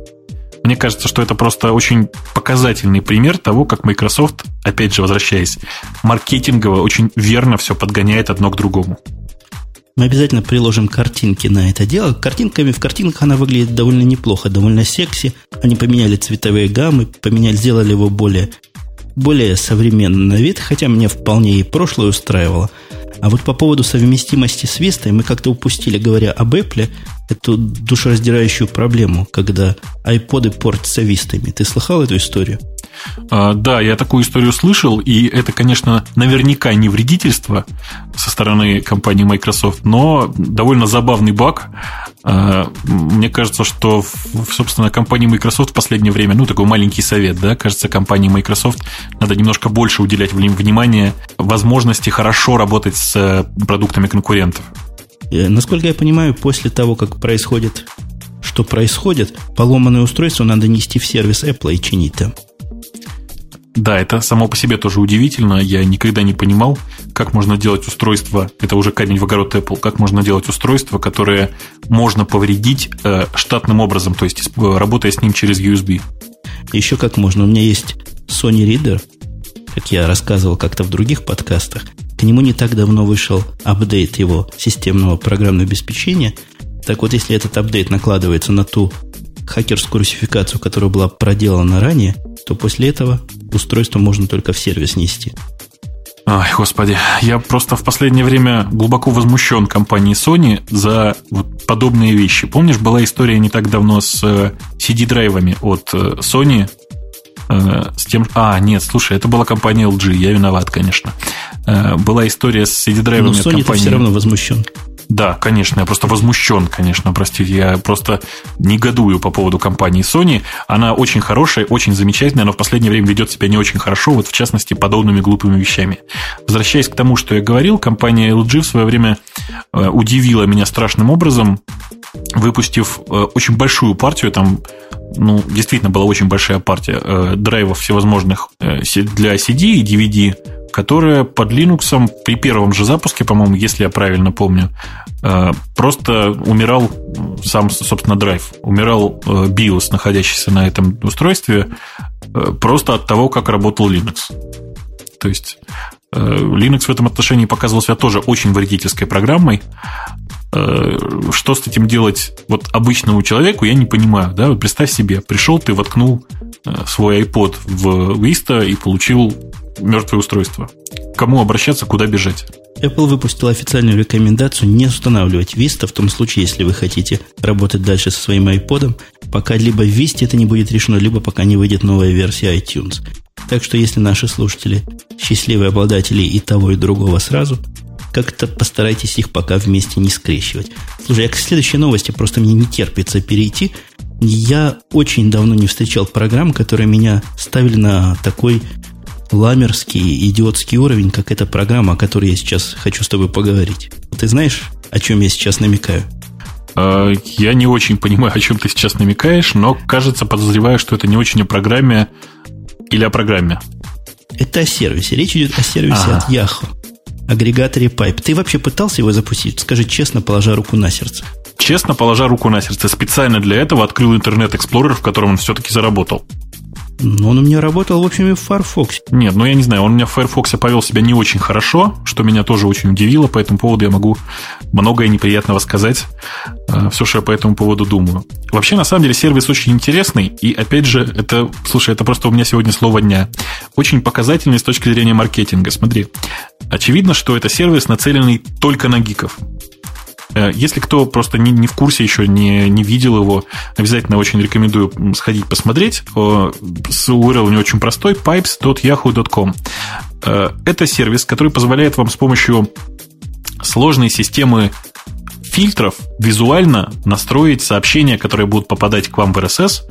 Speaker 2: Мне кажется, что это просто очень показательный пример того, как Microsoft, опять же, возвращаясь, маркетингово очень верно все подгоняет одно к другому.
Speaker 1: Мы обязательно приложим картинки на это дело. Картинками в картинках она выглядит довольно неплохо, довольно секси. Они поменяли цветовые гаммы, поменяли, сделали его более, более современный на вид, хотя меня вполне и прошлое устраивало. А вот по поводу совместимости с Вистой мы как-то упустили, говоря об Apple, эту душераздирающую проблему, когда айподы портятся вистами. Ты слыхал эту историю?
Speaker 2: А, да, я такую историю слышал, и это, конечно, наверняка не вредительство со стороны компании Microsoft, но довольно забавный баг. А, мне кажется, что, собственно, компании Microsoft в последнее время, ну, такой маленький совет, да, кажется, компании Microsoft надо немножко больше уделять внимание возможности хорошо работать с э, продуктами конкурентов.
Speaker 1: Э, насколько я понимаю, после того, как происходит, что происходит, поломанное устройство надо нести в сервис Apple и чинить там.
Speaker 2: Да, это само по себе тоже удивительно. Я никогда не понимал, как можно делать устройство, это уже камень в огород Apple, как можно делать устройство, которое можно повредить э, штатным образом, то есть э, работая с ним через USB.
Speaker 1: Еще как можно. У меня есть Sony Reader, как я рассказывал как-то в других подкастах. К нему не так давно вышел апдейт его системного программного обеспечения. Так вот, если этот апдейт накладывается на ту хакерскую русификацию, которая была проделана ранее, то после этого устройство можно только в сервис нести.
Speaker 2: Ой, господи, я просто в последнее время глубоко возмущен компанией Sony за вот подобные вещи. Помнишь, была история не так давно с э, CD-драйвами от э, Sony, э, с тем... А, нет, слушай, это была компания LG, я виноват, конечно. Была история с CD-драйвами
Speaker 1: Но Sony компании... все равно возмущен.
Speaker 2: Да, конечно, я просто возмущен, конечно, простите, я просто негодую по поводу компании Sony. Она очень хорошая, очень замечательная, но в последнее время ведет себя не очень хорошо, вот в частности, подобными глупыми вещами. Возвращаясь к тому, что я говорил, компания LG в свое время э, удивила меня страшным образом, выпустив э, очень большую партию, там ну, действительно была очень большая партия э, драйвов всевозможных для CD и DVD, которая под Linux при первом же запуске, по-моему, если я правильно помню, э, просто умирал сам, собственно, драйв. Умирал э, BIOS, находящийся на этом устройстве, э, просто от того, как работал Linux. То есть Linux в этом отношении показывал себя тоже очень вредительской программой. Что с этим делать вот обычному человеку, я не понимаю. Да? Вот представь себе, пришел ты, воткнул свой iPod в Vista и получил мертвое устройство. Кому обращаться, куда бежать?
Speaker 1: Apple выпустил официальную рекомендацию не устанавливать Vista в том случае, если вы хотите работать дальше со своим iPod, пока либо в Vista это не будет решено, либо пока не выйдет новая версия iTunes. Так что если наши слушатели счастливые обладатели и того, и другого сразу, как-то постарайтесь их пока вместе не скрещивать. Слушай, я к следующей новости просто мне не терпится перейти. Я очень давно не встречал программ, которые меня ставили на такой ламерский, идиотский уровень, как эта программа, о которой я сейчас хочу с тобой поговорить. Ты знаешь, о чем я сейчас намекаю?
Speaker 2: А, я не очень понимаю, о чем ты сейчас намекаешь, но, кажется, подозреваю, что это не очень о программе или о программе.
Speaker 1: Это о сервисе. Речь идет о сервисе ага. от Yahoo. Агрегаторе Pipe. Ты вообще пытался его запустить? Скажи честно, положа руку на сердце.
Speaker 2: Честно, положа руку на сердце. Специально для этого открыл интернет Explorer, в котором он все-таки заработал.
Speaker 1: Но он у меня работал, в общем, и в Firefox.
Speaker 2: Нет, ну я не знаю, он у меня в Firefox повел себя не очень хорошо, что меня тоже очень удивило, по этому поводу я могу многое неприятного сказать, э, все, что я по этому поводу думаю. Вообще, на самом деле, сервис очень интересный, и опять же, это, слушай, это просто у меня сегодня слово дня. Очень показательный с точки зрения маркетинга. Смотри, очевидно, что это сервис, нацеленный только на гиков. Э, если кто просто не, не в курсе еще, не, не видел его, обязательно очень рекомендую сходить посмотреть. С URL у него очень простой, pipes.yahoo.com. Э, это сервис, который позволяет вам с помощью сложной системы фильтров визуально настроить сообщения, которые будут попадать к вам в RSS,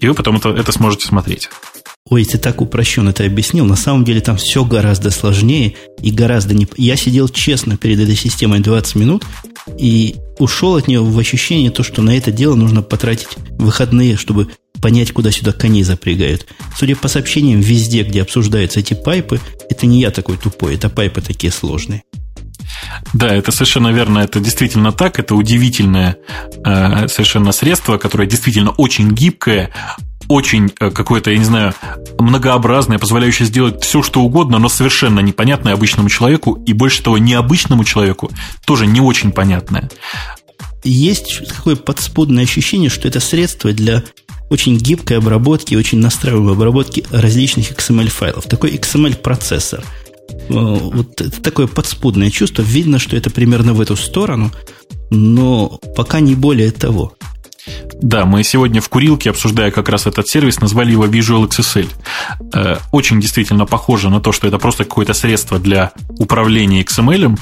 Speaker 2: и вы потом это, это сможете смотреть.
Speaker 1: Ой, ты так упрощенно это объяснил. На самом деле там все гораздо сложнее и гораздо не... Я сидел честно перед этой системой 20 минут и ушел от нее в ощущение то, что на это дело нужно потратить выходные, чтобы понять, куда сюда коней запрягают. Судя по сообщениям, везде, где обсуждаются эти pipes, это не я такой тупой, это pipes такие сложные.
Speaker 2: Да, это совершенно верно, это действительно так, это удивительное э, совершенно средство, которое действительно очень гибкое, очень э, какое-то, я не знаю, многообразное, позволяющее сделать все, что угодно, но совершенно непонятное обычному человеку, и больше того, необычному человеку тоже не очень понятное.
Speaker 1: Есть такое подспудное ощущение, что это средство для очень гибкой обработки, очень настраиваемой обработки различных XML-файлов. Такой XML-процессор. Э, вот это такое подспудное чувство. Видно, что это примерно в эту сторону, но пока не более того.
Speaker 2: Да, мы сегодня в курилке, обсуждая как раз этот сервис, назвали его Visual XSL. Э, очень действительно похоже на то, что это просто какое-то средство для управления XML,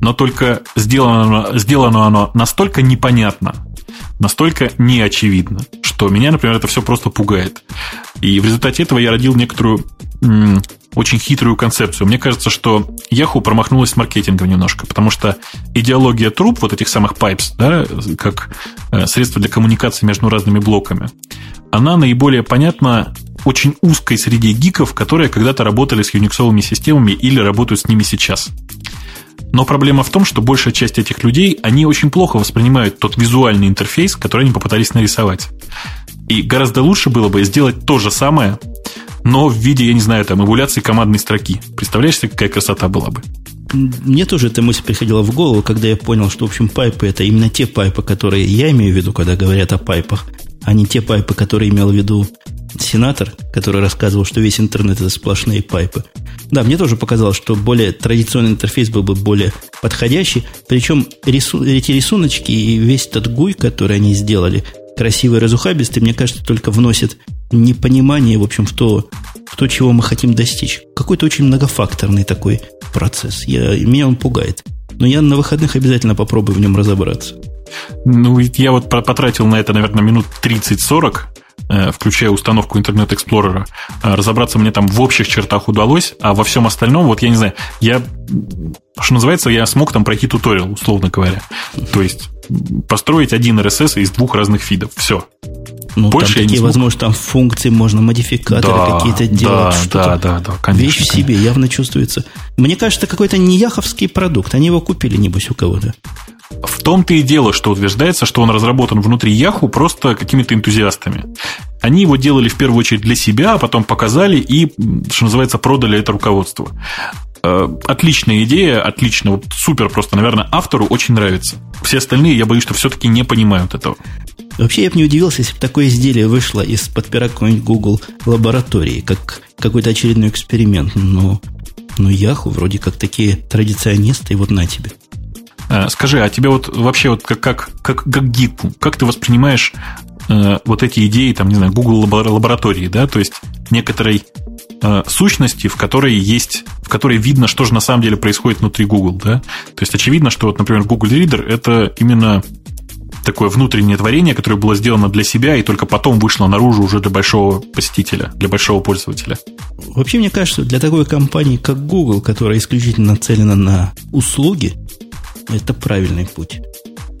Speaker 2: но только сделано, сделано оно настолько непонятно, настолько неочевидно, что меня, например, это все просто пугает. И в результате этого я родил некоторую очень хитрую концепцию. Мне кажется, что Yahoo промахнулась с маркетингом немножко, потому что идеология труб, вот этих самых pipes, да, как э, средство для коммуникации между разными блоками, она наиболее понятна очень узкой среде гиков, которые когда-то работали с юниксовыми системами или работают с ними сейчас. Но проблема в том, что большая часть этих людей, они очень плохо воспринимают тот визуальный интерфейс, который они попытались нарисовать. И гораздо лучше было бы сделать то же самое, но в виде, я не знаю, там, эвуляции командной строки. Представляешь какая красота была бы?
Speaker 1: Мне тоже эта мысль приходила в голову, когда я понял, что, в общем, пайпы – это именно те пайпы, которые я имею в виду, когда говорят о пайпах, а не те пайпы, которые имел в виду сенатор, который рассказывал, что весь интернет – это сплошные пайпы. Да, мне тоже показалось, что более традиционный интерфейс был бы более подходящий. Причем рису, эти рисуночки и весь этот GUI, который они сделали, красивый, разухабистый, мне кажется, только вносит непонимание, в общем, в то, в то, чего мы хотим достичь. Какой-то очень многофакторный такой процесс. Я, меня он пугает. Но я на выходных обязательно попробую в нем разобраться.
Speaker 2: Ну, я вот потратил на это, наверное, минут 30-40, э, включая установку Internet Explorer. Э, разобраться мне там в общих чертах удалось, а во всем остальном, вот я не знаю, я, что называется, я смог там пройти туториал, условно говоря. То есть построить один RSS из двух разных фидов. Все.
Speaker 1: Ну, Больше там такие, возможно, там функции можно, модификаторы да, какие-то делать. Да, что-то. да, да, да, конечно. Вещь в себе явно чувствуется. Мне кажется, какой-то не яховский продукт. Они его купили, небось, у кого-то.
Speaker 2: В том-то и дело, что утверждается, что он разработан внутри Яху просто какими-то энтузиастами. Они его делали в первую очередь для себя, а потом показали и, что называется, продали это руководство. Э, отличная идея, отлично, вот супер просто, наверное, автору очень нравится. Все остальные, я боюсь, что все-таки не понимают этого.
Speaker 1: Вообще, я бы не удивился, если бы такое изделие вышло из-под пера какой-нибудь Google лаборатории, как какой-то очередной эксперимент. Но, но Яху вроде как такие традиционисты, и вот на тебе.
Speaker 2: Э, скажи, а тебе вот вообще вот как, как, как, как гику, как ты воспринимаешь э, вот эти идеи, там, не знаю, Google лаборатории, да, то есть некоторой э, сущности, в которой есть, в которой видно, что же на самом деле происходит внутри Google, да? То есть очевидно, что вот, например, Google Reader это именно такое внутреннее творение, которое было сделано для себя и только потом вышло наружу уже для большого посетителя, для большого пользователя.
Speaker 1: Вообще, мне кажется, для такой компании, как Google, которая исключительно нацелена на услуги, это правильный путь.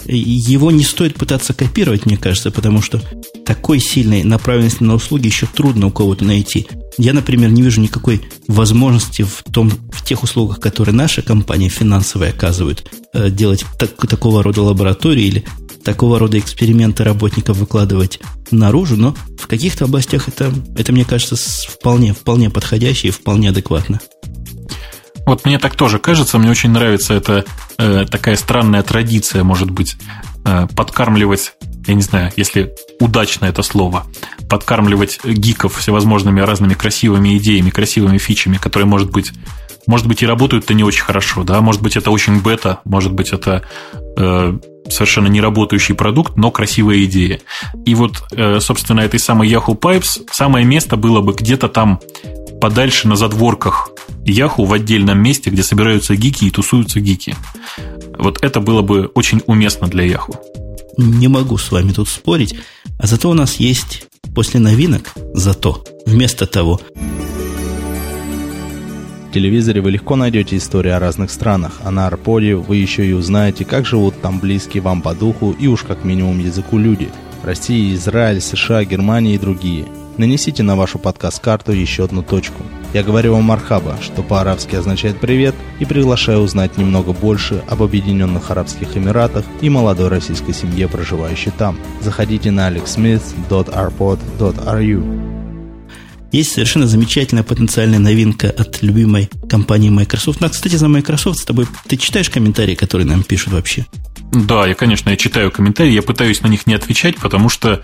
Speaker 1: Его не стоит пытаться копировать, мне кажется, потому что такой сильной направленности на услуги еще трудно у кого-то найти. Я, например, не вижу никакой возможности в, том, в тех услугах, которые наша компания финансовая оказывает, э, делать так, такого рода лаборатории или такого рода эксперименты работников выкладывать наружу, но в каких-то областях это, это мне кажется, вполне, вполне подходяще и вполне адекватно.
Speaker 2: Вот мне так тоже кажется, мне очень нравится эта э, такая странная традиция, может быть, э, подкармливать, я не знаю, если удачно это слово, подкармливать гиков всевозможными разными красивыми идеями, красивыми фичами, которые, может быть, может быть, и работают-то не очень хорошо, да, может быть, это очень бета, может быть, это э, совершенно не работающий продукт, но красивая идея. И вот, э, собственно, этой самой Yahoo Pipes самое место было бы где-то там подальше на задворках Яху в отдельном месте, где собираются гики и тусуются гики. Вот это было бы очень уместно для Яху.
Speaker 1: Не могу с вами тут спорить. А зато у нас есть после новинок, зато, вместо того,
Speaker 3: в телевизоре вы легко найдете истории о разных странах, а на Арподе вы еще и узнаете, как живут там близкие вам по духу и уж как минимум языку люди. Россия, Израиль, США, Германия и другие. Нанесите на вашу подкаст-карту еще одну точку. Я говорю вам мархаба, что по-арабски означает «привет», и приглашаю узнать немного больше об Объединенных Арабских Эмиратах и молодой российской семье, проживающей там. Заходите на alexsmith.arpod.ru
Speaker 1: есть совершенно замечательная потенциальная новинка от любимой компании Microsoft. Ну, кстати, за Microsoft с тобой ты читаешь комментарии, которые нам пишут вообще?
Speaker 2: Да, я, конечно, я читаю комментарии, я пытаюсь на них не отвечать, потому что,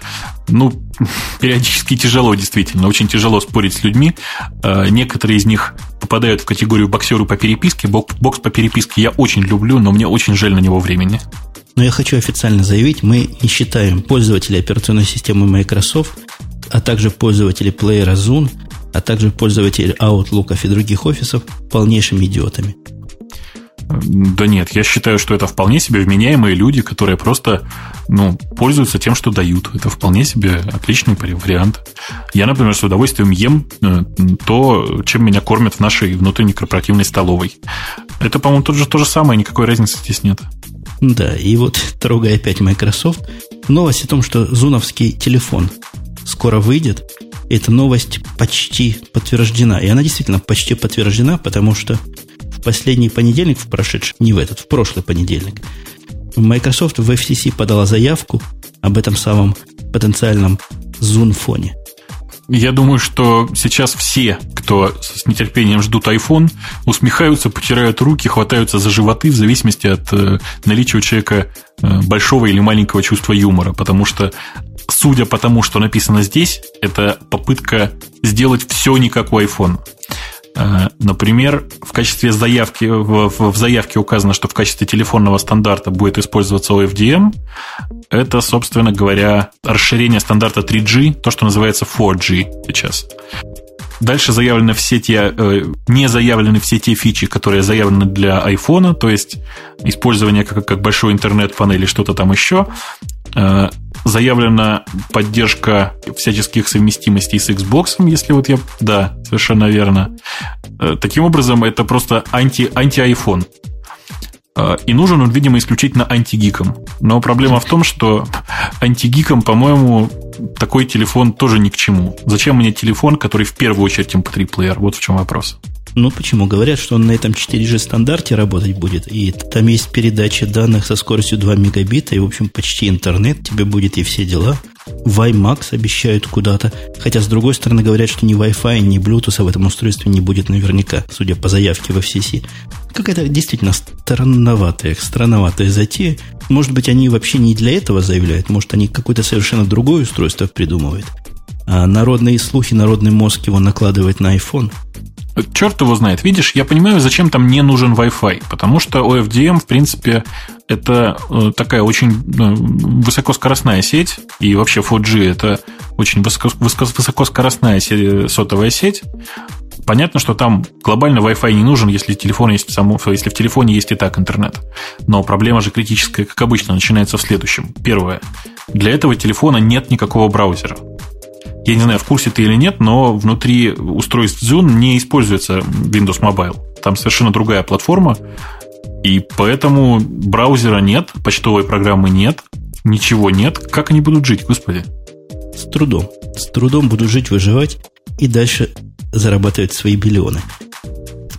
Speaker 2: ну, периодически тяжело, действительно, очень тяжело спорить с людьми. А, некоторые из них попадают в категорию боксеру по переписке. Бокс по переписке я очень люблю, но мне очень жаль на него времени.
Speaker 1: Но я хочу официально заявить, мы не считаем пользователей операционной системы Microsoft а также пользователи плеера Zoom, а также пользователи Outlook и других офисов полнейшими идиотами.
Speaker 2: Да нет, я считаю, что это вполне себе вменяемые люди, которые просто ну, пользуются тем, что дают. Это вполне себе отличный вариант. Я, например, с удовольствием ем э, то, чем меня кормят в нашей внутренней корпоративной столовой. Это, по-моему, тот же, то же самое, никакой разницы здесь нет.
Speaker 1: Да, и вот, трогая опять Microsoft, новость о том, что зуновский телефон скоро выйдет. Эта новость почти подтверждена. И она действительно почти подтверждена, потому что в последний понедельник, в прошедший, не в этот, в прошлый понедельник, Microsoft в FCC подала заявку об этом самом потенциальном Zoom-фоне.
Speaker 2: Я думаю, что сейчас все, кто с нетерпением ждут iPhone, усмехаются, потирают руки, хватаются за животы в зависимости от э, наличия у человека э, большого или маленького чувства юмора. Потому что судя по тому, что написано здесь, это попытка сделать все не как у iPhone. Э, например, в качестве заявки, в, заявке указано, что в качестве телефонного стандарта будет использоваться OFDM. Это, собственно говоря, расширение стандарта 3G, то, что называется 4G сейчас. Дальше заявлены все те, э, не заявлены все те фичи, которые заявлены для iPhone, то есть использование как, как большой интернет-панель или что-то там еще. Э, заявлена поддержка всяческих совместимостей с Xbox, если вот я... Да, совершенно верно. Э, таким образом, это просто анти, анти-iPhone. Э, и нужен он, видимо, исключительно антигикам. Но проблема в том, что антигикам, по-моему, такой телефон тоже ни к чему. Зачем мне телефон, который в первую очередь MP3-плеер? Вот в чем вопрос.
Speaker 1: Ну, почему? Говорят, что он на этом 4G стандарте работать будет, и там есть передача данных со скоростью 2 мегабита, и, в общем, почти интернет тебе будет, и все дела. WiMAX обещают куда-то, хотя, с другой стороны, говорят, что ни Wi-Fi, ни Bluetooth в этом устройстве не будет наверняка, судя по заявке в FCC. Какая-то действительно странноватая, странноватая затея. Может быть, они вообще не для этого заявляют, может, они какое-то совершенно другое устройство придумывают. А народные слухи, народный мозг его накладывает на iPhone –
Speaker 2: Черт его знает. Видишь, я понимаю, зачем там не нужен Wi-Fi. Потому что OFDM, в принципе, это э, такая очень э, высокоскоростная сеть. И вообще 4G это очень высокоскоростная сотовая сеть. Понятно, что там глобально Wi-Fi не нужен, если, телефон есть само, если в телефоне есть и так интернет. Но проблема же критическая, как обычно, начинается в следующем. Первое. Для этого телефона нет никакого браузера. Я не знаю, в курсе ты или нет, но внутри устройств Zune не используется Windows Mobile. Там совершенно другая платформа, и поэтому браузера нет, почтовой программы нет, ничего нет. Как они будут жить, господи?
Speaker 1: С трудом. С трудом будут жить, выживать и дальше зарабатывать свои биллионы.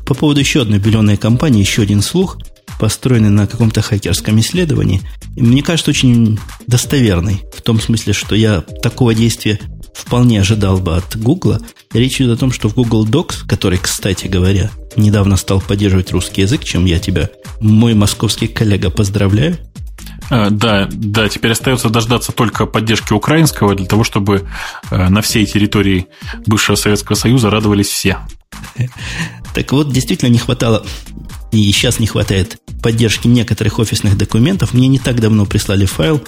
Speaker 1: По поводу еще одной биллионной компании, еще один слух, построенный на каком-то хакерском исследовании, мне кажется, очень достоверный. В том смысле, что я такого действия вполне ожидал бы от Google. Речь идет о том, что в Google Docs, который, кстати говоря, недавно стал поддерживать русский язык, чем я тебя, мой московский коллега, поздравляю.
Speaker 2: А, да, да, теперь остается дождаться только поддержки украинского для того, чтобы э, на всей территории бывшего Советского Союза радовались все.
Speaker 1: Так вот, действительно не хватало, и сейчас не хватает поддержки некоторых офисных документов. Мне не так давно прислали файл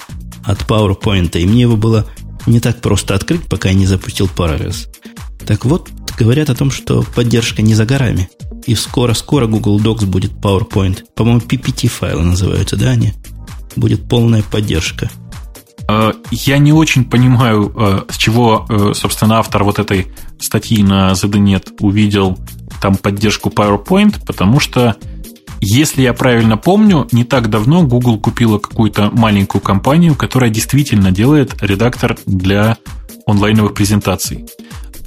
Speaker 1: от PowerPoint, и мне его было не так просто открыть, пока я не запустил Parallels. Так вот, говорят о том, что поддержка не за горами. И скоро-скоро Google Docs будет PowerPoint. По-моему, PPT-файлы называются, да, они? Будет полная поддержка.
Speaker 2: Э, я не очень понимаю, э, с чего, э, собственно, автор вот этой статьи на ZDNet увидел там поддержку PowerPoint, потому что, если я правильно помню, не так давно Google купила какую-то маленькую компанию, которая действительно делает редактор для онлайновых презентаций.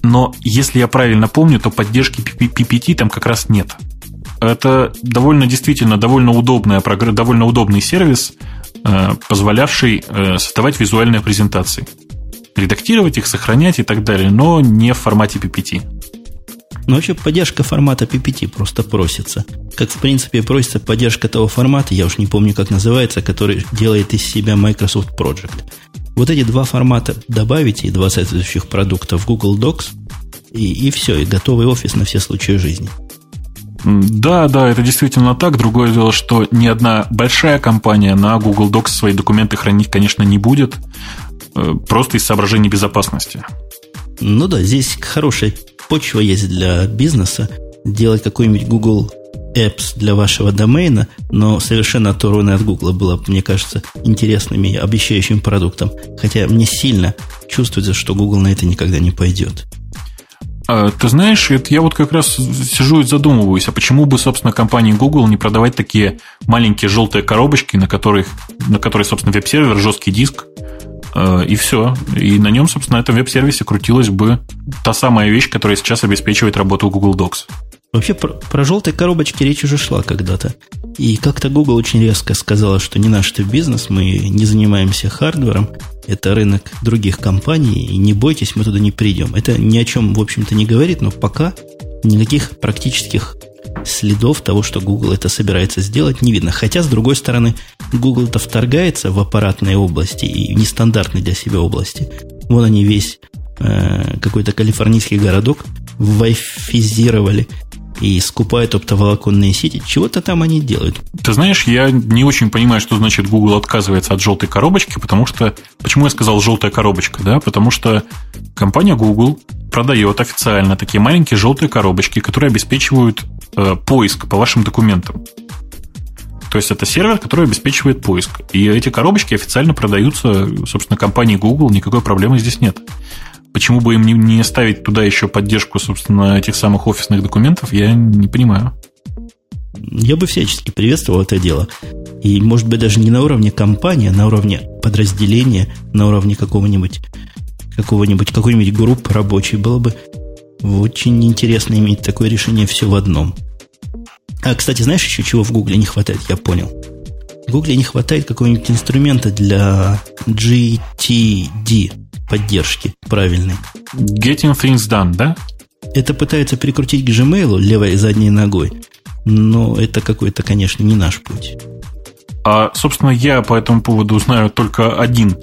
Speaker 2: Но если я правильно помню, то поддержки PPT там как раз нет. Это довольно действительно довольно удобная, довольно удобный сервис, Э, позволявший э, создавать визуальные презентации. Редактировать их, сохранять и так далее, но не в формате PPT.
Speaker 1: Ну, вообще, поддержка формата PPT просто просится. Как, в принципе, просится поддержка того формата, я уж не помню, как называется, который делает из себя Microsoft Project. Вот эти два формата добавите и два соответствующих продукта в Google Docs, и, и все, и готовый офис на все случаи жизни.
Speaker 2: Да, да, это действительно так. Другое дело, что ни одна большая компания на Google Docs свои документы хранить, конечно, не будет, э, просто из соображений безопасности.
Speaker 1: Ну да, здесь хорошая почва есть для бизнеса. Делать какой-нибудь Google Apps для вашего домена, но совершенно оторванный от Google было, мне кажется, интересным и обещающим продуктом. Хотя мне сильно чувствуется, что Google на это никогда не пойдет.
Speaker 2: А, ты знаешь, это я вот как раз сижу и задумываюсь, а почему бы, собственно, компании Google не продавать такие маленькие желтые коробочки, на которых, на которые, собственно, веб-сервер, жесткий диск, и все. И на нем, собственно, на этом веб-сервисе крутилась бы та самая вещь, которая сейчас обеспечивает работу Google Docs.
Speaker 1: Вообще про, про желтые коробочки речь уже шла когда-то. И как-то Google очень резко сказала, что не наш это бизнес, мы не занимаемся хардвером, это рынок других компаний, и не бойтесь, мы туда не придем. Это ни о чем, в общем-то, не говорит, но пока никаких практических следов того, что Google это собирается сделать, не видно. Хотя, с другой стороны, Google-то вторгается в аппаратные области и нестандартные для себя области. Вон они весь э, какой-то калифорнийский городок вайфизировали и скупают оптоволоконные сети. Чего-то там они делают.
Speaker 2: Ты знаешь, я не очень понимаю, что значит Google отказывается от желтой коробочки, потому что... Почему я сказал желтая коробочка, да? Потому что компания Google продает официально такие маленькие желтые коробочки, которые обеспечивают э, поиск по вашим документам. То есть это сервер, который обеспечивает поиск. И эти коробочки официально продаются, собственно, компании Google, никакой проблемы здесь нет. Почему бы им не, не ставить туда еще поддержку, собственно, этих самых офисных документов, я не понимаю.
Speaker 1: Я бы всячески приветствовал это дело. И, может быть, даже не на уровне компании, а на уровне подразделения, на уровне какого-нибудь какого-нибудь, какой-нибудь группы рабочей было бы очень интересно иметь такое решение все в одном. А, кстати, знаешь еще чего в Гугле не хватает, я понял. В Гугле не хватает какого-нибудь инструмента для GTD поддержки правильной.
Speaker 2: Getting things done, да?
Speaker 1: Это пытается прикрутить к Gmail левой и задней ногой. Но это какой-то, конечно, не наш путь.
Speaker 2: А, собственно, я по этому поводу знаю только один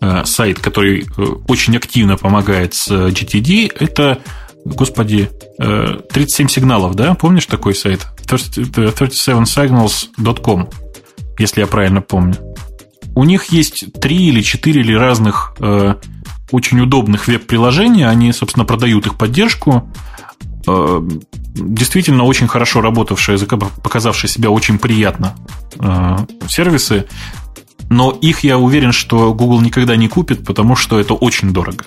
Speaker 2: э, сайт, который э, очень активно помогает с э, GTD. Это, господи, э, 37 сигналов, да? Помнишь такой сайт? 37signals.com, если я правильно помню. У них есть три или четыре или разных э, очень удобных веб-приложения, они, собственно, продают их поддержку. Э, действительно очень хорошо работавшие, показавшие себя очень приятно э, сервисы. Но их, я уверен, что Google никогда не купит, потому что это очень дорого.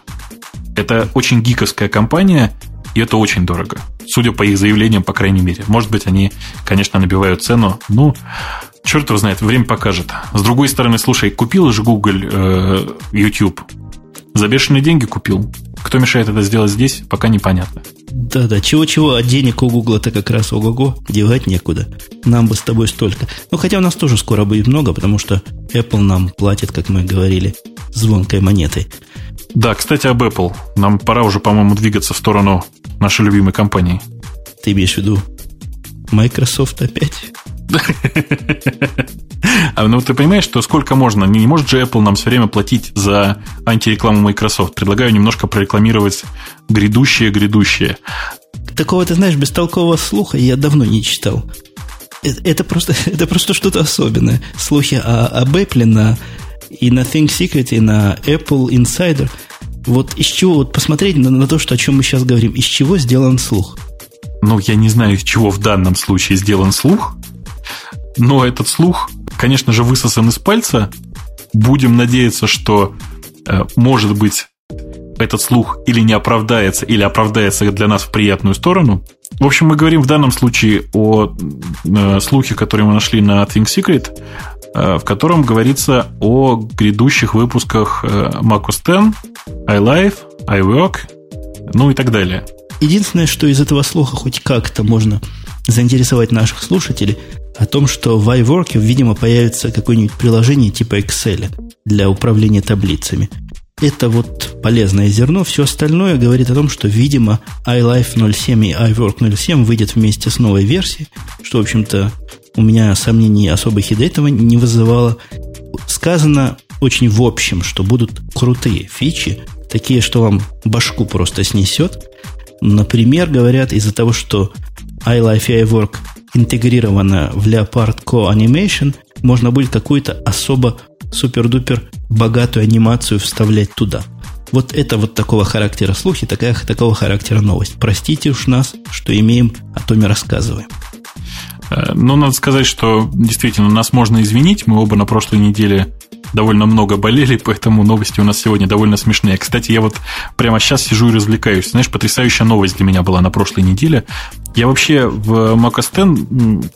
Speaker 2: Это очень гиковская компания, и это очень дорого. Судя по их заявлениям, по крайней мере. Может быть, они, конечно, набивают цену. Ну, черт его знает, время покажет. С другой стороны, слушай, купил же Google э, YouTube. За бешеные деньги купил. Кто мешает это сделать здесь, пока непонятно.
Speaker 1: Да-да, чего-чего, а денег у Гугла-то как раз ого-го, девать некуда. Нам бы с тобой столько. Ну, хотя у нас тоже скоро будет много, потому что Apple нам платит, как мы говорили, звонкой монетой.
Speaker 2: Да, кстати, об Apple. Нам пора уже, по-моему, двигаться в сторону нашей любимой компании.
Speaker 1: Ты имеешь в виду Microsoft опять?
Speaker 2: А ну ты понимаешь, что сколько можно? Не может же Apple нам все время платить за антирекламу Microsoft. Предлагаю немножко прорекламировать грядущее-грядущее.
Speaker 1: Такого, ты знаешь, бестолкового слуха я давно не читал. Э, это просто, это просто что-то особенное. Слухи о, об Apple на, и на Think Secret, и на Apple Insider. Вот из чего, вот посмотреть на, на то, что, о чем мы сейчас говорим, из чего сделан слух?
Speaker 2: Ну, я не знаю, из чего в данном случае сделан слух, но этот слух, конечно же, высосан из пальца будем надеяться, что, э, может быть, этот слух или не оправдается, или оправдается для нас в приятную сторону. В общем, мы говорим в данном случае о э, слухе, который мы нашли на Think Secret, э, в котором говорится о грядущих выпусках э, macOS 10, iLife, iWork, ну и так далее.
Speaker 1: Единственное, что из этого слуха хоть как-то можно заинтересовать наших слушателей, о том, что в iWork, видимо, появится какое-нибудь приложение типа Excel для управления таблицами. Это вот полезное зерно. Все остальное говорит о том, что, видимо, iLife 07 и iWork 07 выйдет вместе с новой версией, что, в общем-то, у меня сомнений особых и до этого не вызывало. Сказано очень в общем, что будут крутые фичи, такие, что вам башку просто снесет. Например, говорят, из-за того, что iLife и iWork интегрировано в Leopard Co Animation, можно будет какую-то особо супер-дупер богатую анимацию вставлять туда. Вот это вот такого характера слухи, такая, такого характера новость. Простите уж нас, что имеем, о том и рассказываем.
Speaker 2: Э, ну, надо сказать, что действительно нас можно извинить. Мы оба на прошлой неделе довольно много болели, поэтому новости у нас сегодня довольно смешные. Кстати, я вот прямо сейчас сижу и развлекаюсь. Знаешь, потрясающая новость для меня была на прошлой неделе. Я вообще в macOS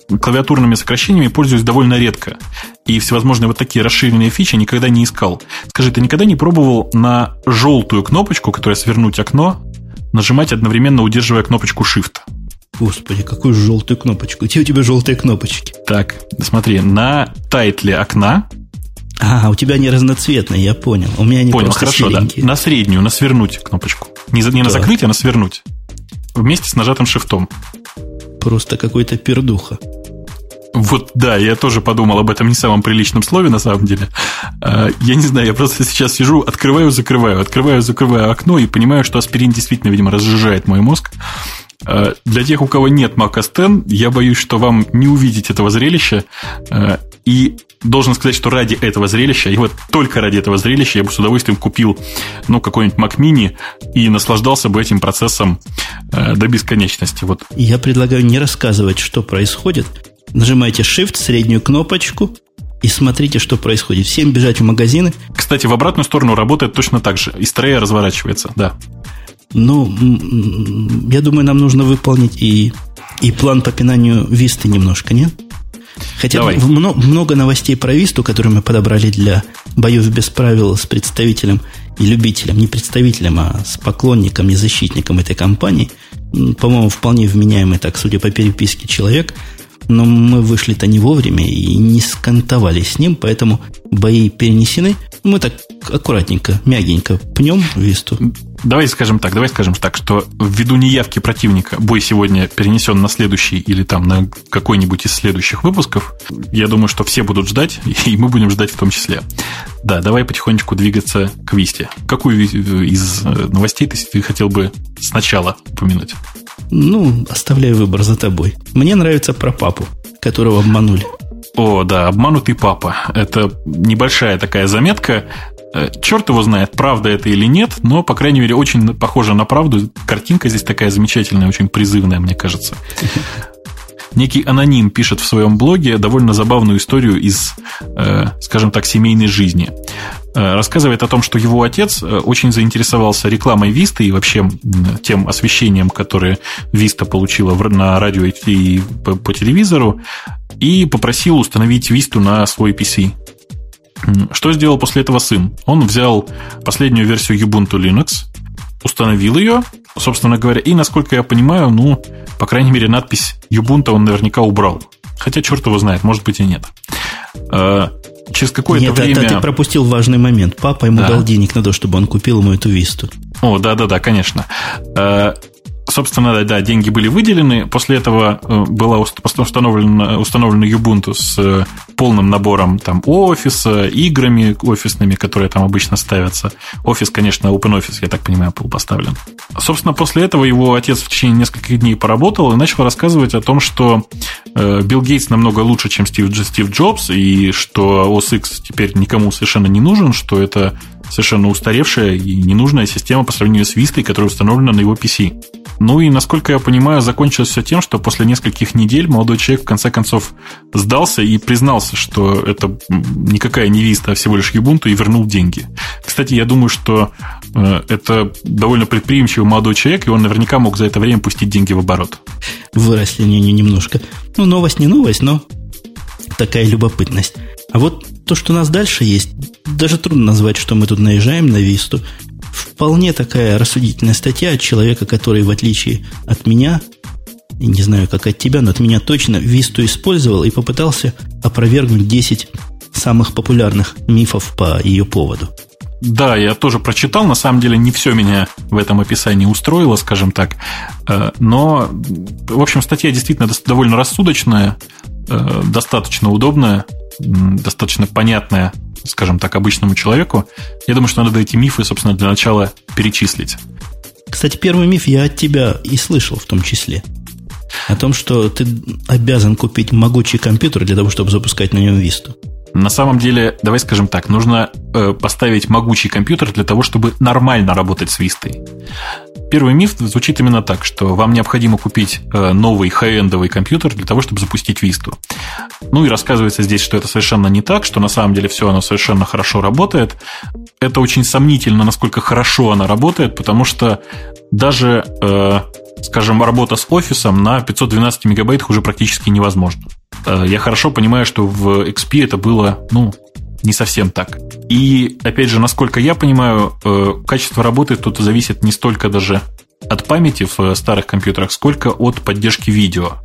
Speaker 2: X клавиатурными сокращениями пользуюсь довольно редко. И всевозможные вот такие расширенные фичи никогда не искал. Скажи, ты никогда не пробовал на желтую кнопочку, которая свернуть окно, нажимать одновременно, удерживая кнопочку Shift?
Speaker 1: Господи, какую желтую кнопочку? Где у тебя желтые кнопочки?
Speaker 2: Так, смотри, на тайтле окна
Speaker 1: а, у тебя они разноцветные, я понял. У меня они
Speaker 2: понял, хорошо, серенькие. да. На среднюю, на свернуть кнопочку. Не, не на закрыть, а на свернуть. Вместе с нажатым шифтом.
Speaker 1: Просто какой-то пердуха.
Speaker 2: Вот да, я тоже подумал об этом не самом приличном слове, на самом деле. А, я не знаю, я просто сейчас сижу, открываю, закрываю, открываю, закрываю окно и понимаю, что аспирин действительно, видимо, разжижает мой мозг. А, для тех, у кого нет Mac OS X, я боюсь, что вам не увидеть этого зрелища. А, и должен сказать, что ради этого зрелища, и вот только ради этого зрелища я бы с удовольствием купил ну, какой-нибудь Mac Mini и наслаждался бы этим процессом э, до бесконечности. Вот.
Speaker 1: Я предлагаю не рассказывать, что происходит. Нажимайте Shift, среднюю кнопочку, и смотрите, что происходит. Всем бежать в магазины.
Speaker 2: Кстати, в обратную сторону работает точно так же. Истрея разворачивается, да.
Speaker 1: Ну, я думаю, нам нужно выполнить и, и план по пинанию Висты немножко, нет? Хотя Давай. много, много новостей про Висту, которые мы подобрали для боев без правил с представителем и любителем, не представителем, а с поклонником и защитником этой компании. По-моему, вполне вменяемый, так, судя по переписке, человек. Но мы вышли-то не вовремя и не скантовали с ним, поэтому бои перенесены. Мы так аккуратненько, мягенько пнем Висту.
Speaker 2: Давай скажем так, давай скажем так, что ввиду неявки противника бой сегодня перенесен на следующий или там на какой-нибудь из следующих выпусков. Я думаю, что все будут ждать, и мы будем ждать в том числе. Да, давай потихонечку двигаться к Висте. Какую из э, новостей ты, ты хотел бы сначала упомянуть?
Speaker 1: Ну, оставляю выбор за тобой. Мне нравится про папу, которого обманули.
Speaker 2: О, да, обманутый папа. Это небольшая такая заметка. Э, черт его знает, правда это или нет, но, по крайней мере, очень похоже на правду. Картинка здесь такая замечательная, очень призывная, мне кажется. Некий аноним пишет в своем блоге довольно забавную историю из, э, скажем так, семейной жизни. Э, рассказывает о том, что его отец очень заинтересовался рекламой Висты и вообще тем освещением, которое Виста получила на радио и по телевизору, и попросил установить Висту на свой PC. Что сделал после этого сын? Он взял последнюю версию Ubuntu Linux, установил ее, собственно говоря, и, насколько я понимаю, ну, по крайней мере, надпись Ubuntu он наверняка убрал. Хотя черт его знает, может быть и нет.
Speaker 1: А, через какое-то нет, время... Нет, ты пропустил важный момент. Папа ему да. дал денег на то, чтобы он купил ему эту висту.
Speaker 2: О, да-да-да, конечно. Собственно, да, деньги были выделены. После этого э, была установлена, установлена Ubuntu с э, полным набором там офиса, играми офисными, которые там обычно ставятся. Офис, конечно, OpenOffice, я так понимаю, был поставлен. Собственно, после этого его отец в течение нескольких дней поработал и начал рассказывать о том, что э, Билл Гейтс намного лучше, чем Стив, Стив Джобс, и что OS X теперь никому совершенно не нужен, что это совершенно устаревшая и ненужная система по сравнению с Vista, которая установлена на его PC. Ну и, насколько я понимаю, закончилось все тем, что после нескольких недель молодой человек в конце концов сдался и признался, что это никакая не Vista, а всего лишь Ubuntu, и вернул деньги. Кстати, я думаю, что э, это довольно предприимчивый молодой человек, и он наверняка мог за это время пустить деньги в оборот.
Speaker 1: Выросли они немножко. Ну, новость не новость, но такая любопытность. А вот то, что у нас дальше есть, даже трудно назвать, что мы тут наезжаем на Висту вполне такая рассудительная статья от человека, который, в отличие от меня, не знаю, как от тебя, но от меня точно, Висту использовал и попытался опровергнуть 10 самых популярных мифов по ее поводу.
Speaker 2: Да, я тоже прочитал. На самом деле не все меня в этом описании устроило, скажем так. Э, но, в общем, статья действительно довольно рассудочная, э, достаточно удобная, достаточно понятная скажем так, обычному человеку, я думаю, что надо эти мифы, собственно, для начала перечислить.
Speaker 1: Кстати, первый миф я от тебя и слышал в том числе. О том, что ты обязан купить могучий компьютер для того, чтобы запускать на нем Висту.
Speaker 2: На самом деле, давай скажем так, нужно э, поставить могучий компьютер для того, чтобы нормально работать с Вистой. Первый миф звучит именно так, что вам необходимо купить э, новый хай-эндовый компьютер для того, чтобы запустить Висту. Ну и рассказывается здесь, что это совершенно не так, что на самом деле все оно совершенно хорошо работает. Это очень сомнительно, насколько хорошо она работает, потому что даже, э, скажем, работа с офисом на 512 мегабайтах уже практически невозможна. Э, я хорошо понимаю, что в XP это было, ну, не совсем так. И, опять же, насколько я понимаю, э, качество работы тут зависит не столько даже от памяти в э, старых компьютерах, сколько от поддержки видео.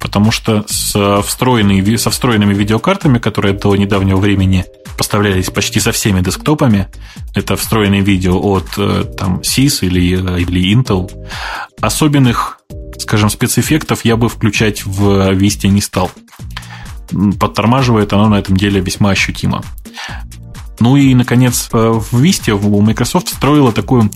Speaker 2: Потому что с встроенными, со встроенными видеокартами, которые до недавнего времени поставлялись почти со всеми десктопами, это встроенные видео от там, SIS или, или Intel, особенных, скажем, спецэффектов я бы включать в Vista не стал подтормаживает оно на этом деле весьма ощутимо. Ну и, наконец, э, в Vista у Microsoft встроила такую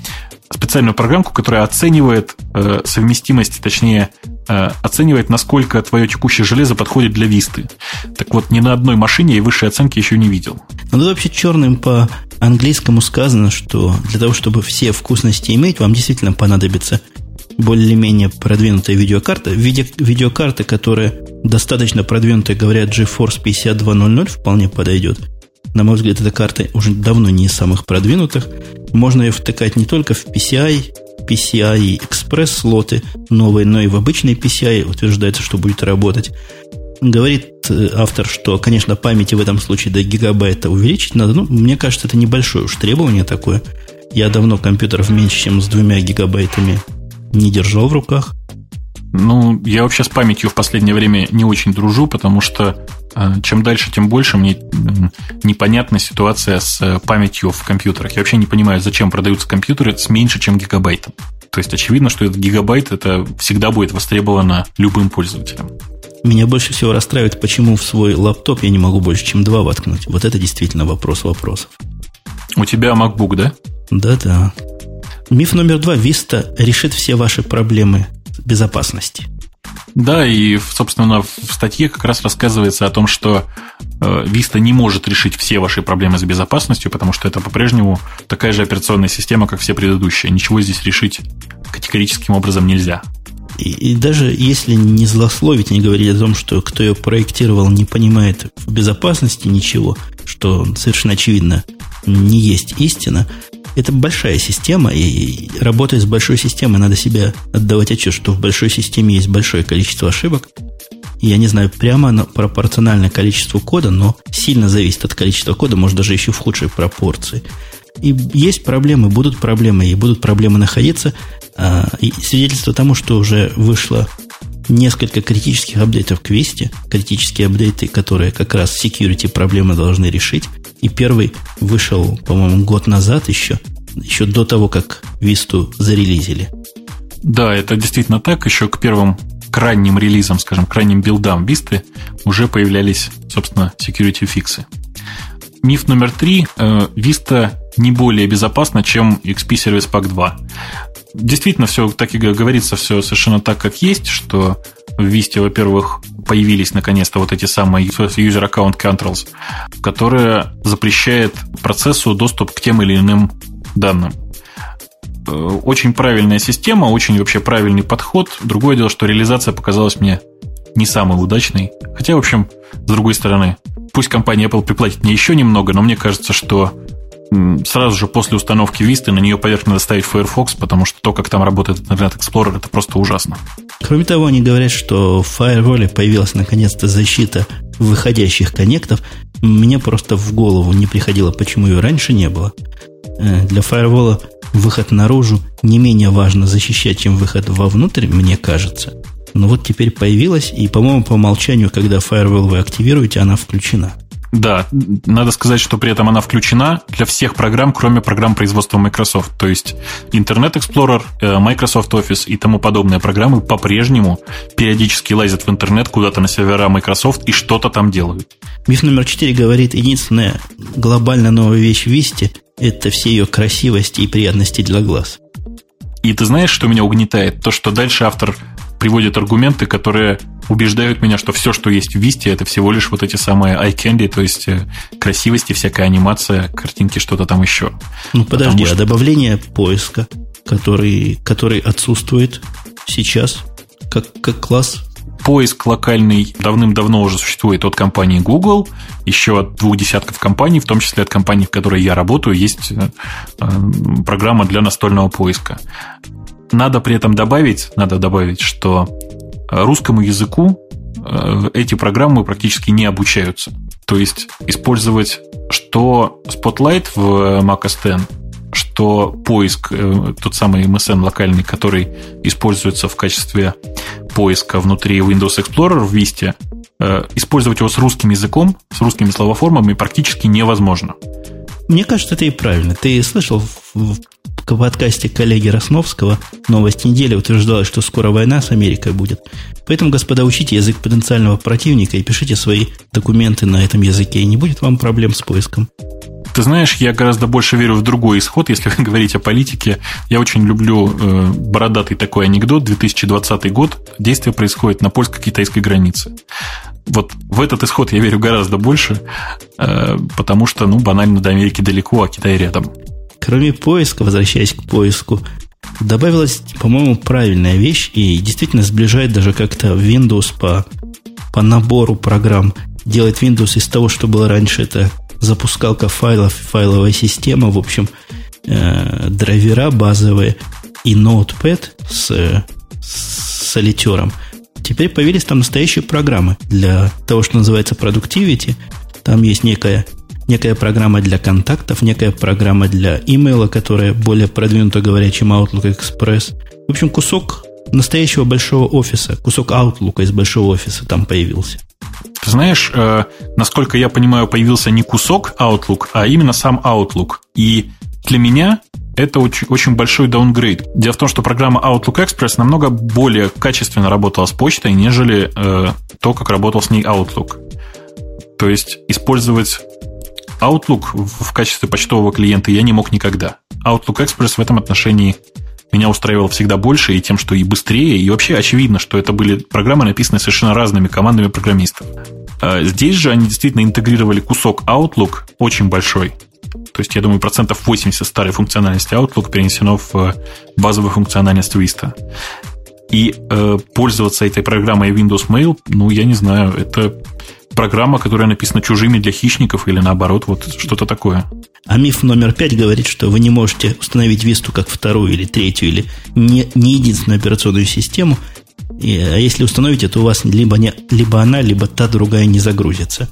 Speaker 2: специальную программку, которая оценивает э, совместимость, точнее, э, оценивает, насколько твое текущее железо подходит для Висты. Так вот, ни на одной машине я высшей оценки еще не видел.
Speaker 1: Ну, тут вообще черным по английскому сказано, что для того, чтобы все вкусности иметь, вам действительно понадобится более-менее продвинутая видеокарта. Виде, видеокарта, которая достаточно продвинутая, говорят, GeForce 5200 вполне подойдет. На мой взгляд, эта карта уже давно не из самых продвинутых. Можно ее втыкать не только в PCI, PCI Express слоты новые, но и в обычные PCI утверждается, что будет работать. Говорит э, автор, что, конечно, памяти в этом случае до гигабайта увеличить надо. Ну, мне кажется, это небольшое уж требование такое. Я давно компьютеров меньше, чем с двумя гигабайтами не держал в руках.
Speaker 2: Ну, я вообще с памятью в последнее время не очень дружу, потому что чем дальше, тем больше мне непонятна ситуация с э, памятью в компьютерах. Я вообще не понимаю, зачем продаются компьютеры с меньше, чем гигабайтом. То есть очевидно, что этот гигабайт это всегда будет востребовано любым пользователем.
Speaker 1: Меня больше всего расстраивает, почему в свой лаптоп я не могу больше, чем два воткнуть. Вот это действительно вопрос вопросов.
Speaker 2: У тебя MacBook, да?
Speaker 1: Да-да. Миф номер два. Vista решит все ваши проблемы безопасности.
Speaker 2: Да, и, собственно, в статье как раз рассказывается о том, что э, Vista не может решить все ваши проблемы с безопасностью, потому что это по-прежнему такая же операционная система, как все предыдущие. Ничего здесь решить категорическим образом нельзя.
Speaker 1: И, и даже если не злословить, не говорить о том, что кто ее проектировал, не понимает в безопасности ничего, что совершенно очевидно не есть истина, это большая система, и работая с большой системой, надо себе отдавать отчет, что в большой системе есть большое количество ошибок. Я не знаю, прямо пропорционально количеству кода, но сильно зависит от количества кода, может даже еще в худшей пропорции. И есть проблемы, будут проблемы, и будут проблемы находиться. А, и свидетельство тому, что уже вышло несколько критических апдейтов к Вести, критические апдейты, которые как раз security проблемы должны решить. И первый вышел, по-моему, год назад еще, еще до того, как Висту зарелизили.
Speaker 2: Да, это действительно так. Еще к первым к ранним релизам, скажем, к ранним билдам Висты уже появлялись, собственно, security фиксы. Миф номер три. Э, не более безопасна, чем XP Service Pack 2. Действительно, все так и говорится, все совершенно так, как есть, что в Vista, во-первых, появились наконец-то вот эти самые User Account Controls, которые запрещают процессу доступ к тем или иным данным. э, очень правильная система, очень вообще правильный подход. Другое дело, что реализация показалась мне не самой удачной. Хотя, в общем, с другой стороны, пусть компания Apple приплатит мне еще немного, но мне кажется, что сразу же после установки Vista на нее поверх надо ставить Firefox, потому что то, как там работает Internet Explorer, это просто ужасно.
Speaker 1: Кроме того, они говорят, что в Firewall появилась наконец-то защита выходящих коннектов. Мне просто в голову не приходило, почему ее раньше не было. Э, для Firewall выход наружу не менее важно защищать, чем выход вовнутрь, мне кажется. Но вот теперь появилась, и, по-моему, по умолчанию, когда Firewall вы активируете, она включена.
Speaker 2: Да, надо сказать, что при этом она включена для всех программ, кроме программ производства Microsoft. То есть Internet Explorer, э, Microsoft Office и тому подобные программы по-прежнему периодически лазят в интернет куда-то на сервера Microsoft и что-то там делают.
Speaker 1: Миф номер четыре говорит, единственная глобально новая вещь в Висте – это все ее красивости и приятности для глаз.
Speaker 2: И ты знаешь, что меня угнетает? То, что дальше автор приводит аргументы, которые убеждают меня, что все, что есть в Висте, это всего лишь вот эти самые eye candy, то есть э, красивости, всякая анимация, картинки, что-то там еще.
Speaker 1: Ну, подожди, что... а добавление поиска, который, который отсутствует сейчас, как, как класс
Speaker 2: Поиск локальный давным-давно уже существует от компании Google, еще от двух десятков компаний, в том числе от компании, в которой я работаю, есть э, э, программа для настольного поиска. Надо при этом добавить, надо добавить, что русскому языку э, эти программы практически не обучаются. То есть использовать что Spotlight в Mac OS X, что поиск, э, тот самый MSN локальный, который используется в качестве поиска внутри Windows Explorer в Vista, э, использовать его с русским языком, с русскими словоформами практически невозможно.
Speaker 1: Мне кажется, это и правильно. Ты слышал в подкасте коллеги Росновского «Новость недели» утверждалось, что скоро война с Америкой будет. Поэтому, господа, учите язык потенциального противника и пишите свои документы на этом языке, и не будет вам проблем с поиском.
Speaker 2: Ты знаешь, я гораздо больше верю в другой исход, если говорить о политике. Я очень люблю э, бородатый такой анекдот. 2020 год. Действие происходит на польско-китайской границе. Вот в этот исход я верю гораздо больше, э, потому что, ну, банально до Америки далеко, а Китай рядом.
Speaker 1: Кроме поиска, возвращаясь к поиску, добавилась, по-моему, правильная вещь и действительно сближает даже как-то Windows по, по набору программ. Делает Windows из того, что было раньше, это запускалка файлов, файловая система, в общем, э, драйвера базовые и Notepad с, с солитером. Теперь появились там настоящие программы для того, что называется Productivity. Там есть некая некая программа для контактов, некая программа для имейла, которая более продвинута, говоря, чем Outlook Express. В общем, кусок настоящего большого офиса, кусок Outlook из большого офиса там появился.
Speaker 2: Ты знаешь, э, насколько я понимаю, появился не кусок Outlook, а именно сам Outlook. И для меня это очень, очень большой даунгрейд. Дело в том, что программа Outlook Express намного более качественно работала с почтой, нежели э, то, как работал с ней Outlook. То есть использовать Outlook в качестве почтового клиента я не мог никогда. Outlook Express в этом отношении меня устраивал всегда больше и тем, что и быстрее, и вообще очевидно, что это были программы, написанные совершенно разными командами программистов. А здесь же они действительно интегрировали кусок Outlook очень большой. То есть, я думаю, процентов 80 старой функциональности Outlook перенесено в э, базовую функциональность Vista. И э, пользоваться этой программой Windows Mail, ну, я не знаю, это программа, которая написана чужими для хищников или наоборот, вот что-то такое.
Speaker 1: А миф номер пять говорит, что вы не можете установить Висту как вторую или третью или не, не единственную операционную систему. И, а если установите, то у вас либо, не, либо она, либо та другая не загрузится.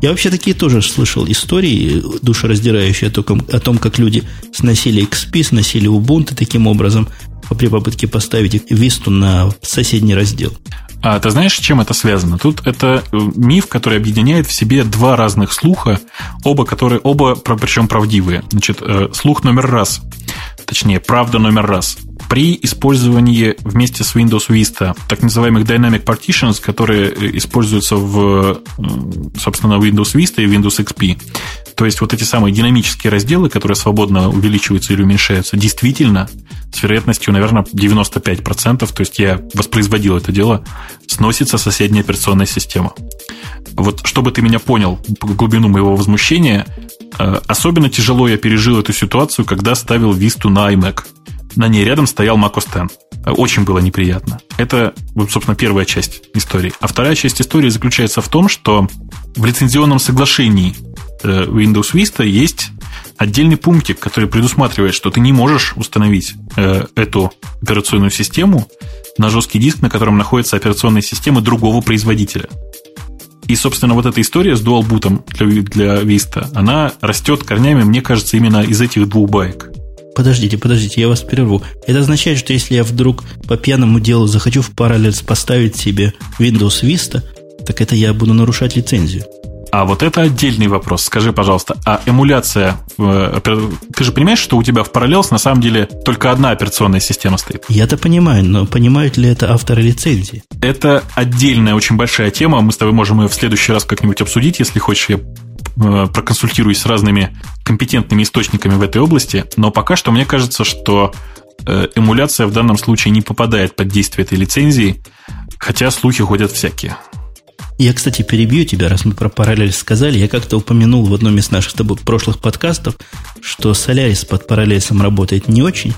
Speaker 1: Я вообще такие тоже слышал истории душераздирающие о том, о том как люди сносили XP, сносили Ubuntu таким образом при попытке поставить Висту на соседний раздел.
Speaker 2: А ты знаешь, с чем это связано? Тут это э, миф, который объединяет в себе два разных слуха, оба которые оба причем правдивые. Значит, э, слух номер раз, точнее, правда номер раз. При использовании вместе с Windows Vista так называемых Dynamic Partitions, которые э, используются в, собственно, Windows Vista и Windows XP, то есть вот эти самые динамические разделы, которые свободно увеличиваются или уменьшаются, действительно с вероятностью, наверное, 95%, то есть я воспроизводил это дело, сносится соседняя операционная система. Вот чтобы ты меня понял, глубину моего возмущения, э, особенно тяжело я пережил эту ситуацию, когда ставил Висту на iMac. на ней рядом стоял Mac OS X. Очень было неприятно. Это, собственно, первая часть истории. А вторая часть истории заключается в том, что в лицензионном соглашении э, Windows Vista есть отдельный пунктик, который предусматривает, что ты не можешь установить э, эту операционную систему на жесткий диск, на котором находится операционная система другого производителя. И, собственно, вот эта история с Dual Boot для, для Vista, она растет корнями, мне кажется, именно из этих двух баек.
Speaker 1: Подождите, подождите, я вас прерву. Это означает, что если я вдруг по пьяному делу захочу в Parallels поставить себе Windows Vista, так это я буду нарушать лицензию.
Speaker 2: А вот это отдельный вопрос. Скажи, пожалуйста, а эмуляция... Ты же понимаешь, что у тебя в Parallels на самом деле только одна операционная система стоит?
Speaker 1: Я-то понимаю, но понимают ли это авторы лицензии?
Speaker 2: Это отдельная очень большая тема. Мы с тобой можем ее в следующий раз как-нибудь обсудить, если хочешь. Я э, проконсультируюсь с разными компетентными источниками в этой области. Но пока что мне кажется, что э, эмуляция в данном случае не попадает под действие этой лицензии, хотя слухи ходят всякие.
Speaker 1: Я, кстати, перебью тебя, раз мы про параллель сказали. Я как-то упомянул в одном из наших тобой прошлых подкастов, что Solaris под параллельсом работает не очень,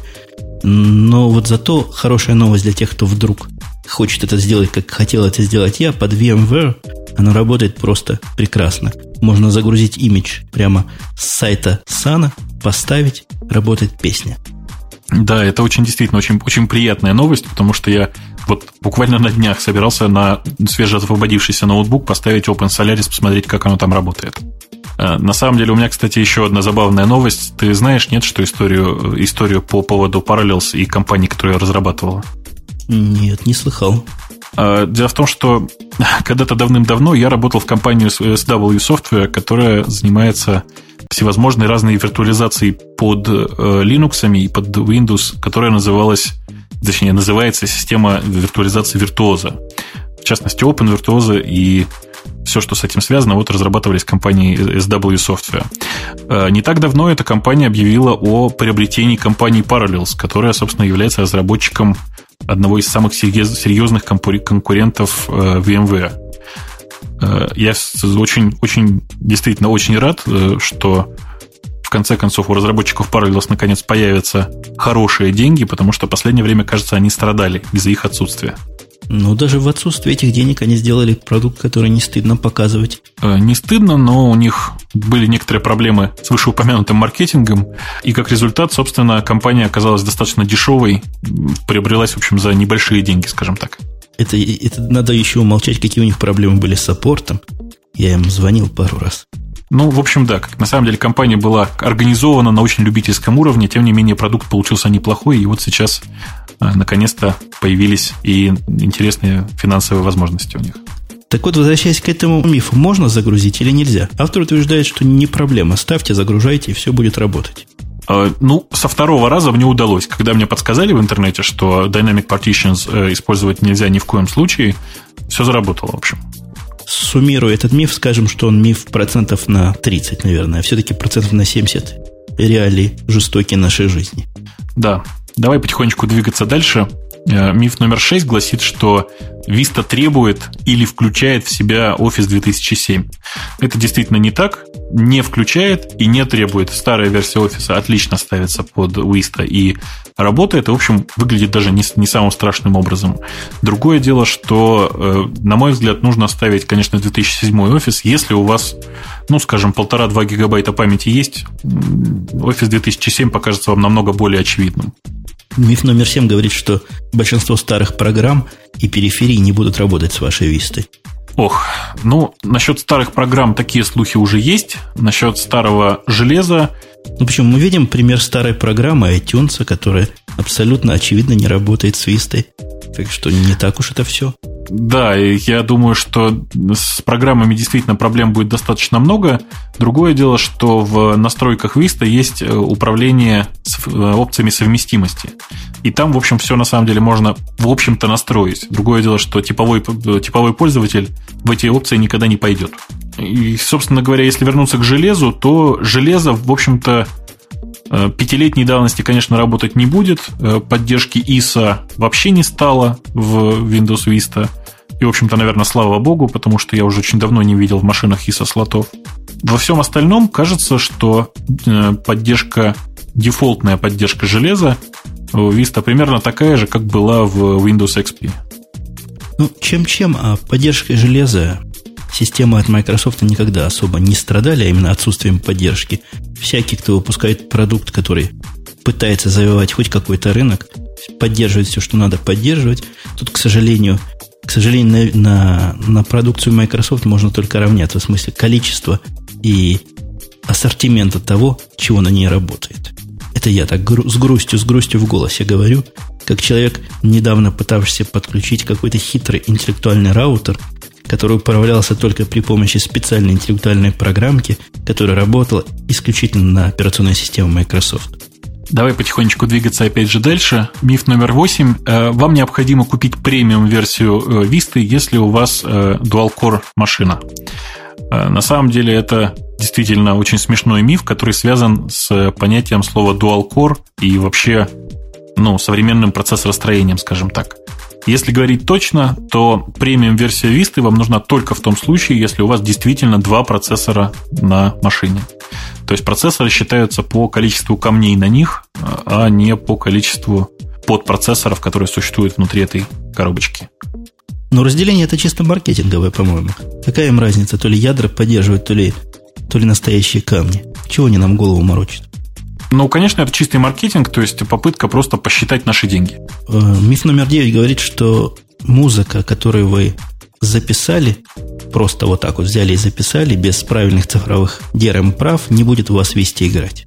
Speaker 1: но вот зато хорошая новость для тех, кто вдруг хочет это сделать, как хотел это сделать я, под VMware оно работает просто прекрасно. Можно загрузить имидж прямо с сайта Сана, поставить, работает песня.
Speaker 2: Да, это очень действительно очень, очень приятная новость, потому что я вот буквально на днях собирался на свежеосвободившийся ноутбук поставить Open Solaris, посмотреть, как оно там работает. А, на самом деле у меня, кстати, еще одна забавная новость. Ты знаешь, нет, что историю, историю по поводу Parallels и компании, которая ее разрабатывала?
Speaker 1: Нет, не слыхал.
Speaker 2: А, дело в том, что когда-то давным-давно я работал в компании SW Software, которая занимается всевозможной разной виртуализацией под э, Linux и под Windows, которая называлась точнее, называется система виртуализации виртуоза. В частности, Open Virtuoso и все, что с этим связано, вот разрабатывались компанией SW Software. Э, не так давно эта компания объявила о приобретении компании Parallels, которая, собственно, является разработчиком одного из самых серьезных конкурентов э, VMware. Э, я очень, очень, действительно очень рад, что в конце концов у разработчиков Parallels наконец появятся хорошие деньги, потому что в последнее время, кажется, они страдали из-за их отсутствия.
Speaker 1: Ну, даже в отсутствии этих денег они сделали продукт, который не стыдно показывать.
Speaker 2: Э, не стыдно, но у них были некоторые проблемы с вышеупомянутым маркетингом, и как результат, собственно, компания оказалась достаточно дешевой, приобрелась, в общем, за небольшие деньги, скажем так.
Speaker 1: Это, это надо еще умолчать, какие у них проблемы были с саппортом. Я им звонил пару раз.
Speaker 2: Ну, в общем, да, как на самом деле компания была организована на очень любительском уровне, тем не менее продукт получился неплохой, и вот сейчас а, наконец-то появились и интересные финансовые возможности у них.
Speaker 1: Так вот, возвращаясь к этому мифу, можно загрузить или нельзя? Автор утверждает, что не проблема. Ставьте, загружайте, и все будет работать.
Speaker 2: А, ну, со второго раза мне удалось. Когда мне подсказали в интернете, что Dynamic Partitions э, использовать нельзя ни в коем случае, все заработало, в общем
Speaker 1: суммируя этот миф, скажем, что он миф процентов на 30, наверное, а все-таки процентов на 70 реалии жестокие нашей жизни.
Speaker 2: Да, давай потихонечку двигаться дальше. Э, миф номер 6 гласит, что Vista требует или включает в себя Office 2007. Это действительно не так. Не включает и не требует. Старая версия Office отлично ставится под Vista и работает. В общем, выглядит даже не, не самым страшным образом. Другое дело, что, э, на мой взгляд, нужно ставить, конечно, 2007 Office, если у вас, ну, скажем, полтора-два гигабайта памяти есть, Office 2007 покажется вам намного более очевидным.
Speaker 1: Миф номер 7 говорит, что большинство старых программ и периферий не будут работать с вашей вистой.
Speaker 2: Ох, ну, насчет старых программ такие слухи уже есть. Насчет старого железа...
Speaker 1: Ну, почему? Мы видим пример старой программы iTunes, которая абсолютно очевидно не работает с вистой. Так что не так уж это все.
Speaker 2: Да, я думаю, что с программами действительно проблем будет достаточно много. Другое дело, что в настройках Vista есть э, управление с э, опциями совместимости. И там, в общем, все на самом деле можно, в общем-то, настроить. Другое дело, что типовой, э, типовой пользователь в эти опции никогда не пойдет. И, собственно говоря, если вернуться к железу, то железо, в общем-то, Пятилетней давности, конечно, работать не будет. Поддержки ISA вообще не стало в Windows Vista. И, в общем-то, наверное, слава богу, потому что я уже очень давно не видел в машинах ISO слотов. Во всем остальном кажется, что э, поддержка, дефолтная поддержка железа Vista примерно такая же, как была в Windows XP.
Speaker 1: Ну, чем-чем, а поддержкой железа системы от Microsoft никогда особо не страдали, а именно отсутствием поддержки. Всякий, кто выпускает продукт, который пытается завоевать хоть какой-то рынок, поддерживает все, что надо поддерживать. Тут, к сожалению, к сожалению, на, на, на продукцию Microsoft можно только равняться в смысле количества и ассортимента того, чего на ней работает. Это я так гру- с грустью, с грустью в голосе говорю, как человек, недавно пытавшийся подключить какой-то хитрый интеллектуальный раутер, который управлялся только при помощи специальной интеллектуальной программки, которая работала исключительно на операционной системе Microsoft.
Speaker 2: Давай потихонечку двигаться опять же дальше. Миф номер восемь. Э, вам необходимо купить премиум-версию Vista, э, если у вас э, dual-core машина. На самом деле это действительно очень смешной миф, который связан с понятием слова dual-core и вообще ну, современным процессоростроением, скажем так. Если говорить точно, то премиум-версия Vista вам нужна только в том случае, если у вас действительно два процессора на машине. То есть процессоры считаются по количеству камней на них, а не по количеству подпроцессоров, которые существуют внутри этой коробочки.
Speaker 1: Но разделение это чисто маркетинговое, по-моему. Какая им разница, то ли ядра поддерживают, то ли, то ли настоящие камни? Чего они нам голову морочат?
Speaker 2: Ну, конечно, это чистый маркетинг, то есть попытка просто посчитать наши деньги.
Speaker 1: Э, миф номер 9 говорит, что музыка, которую вы записали, просто вот так вот взяли и записали, без правильных цифровых DRM прав, не будет у вас вести играть.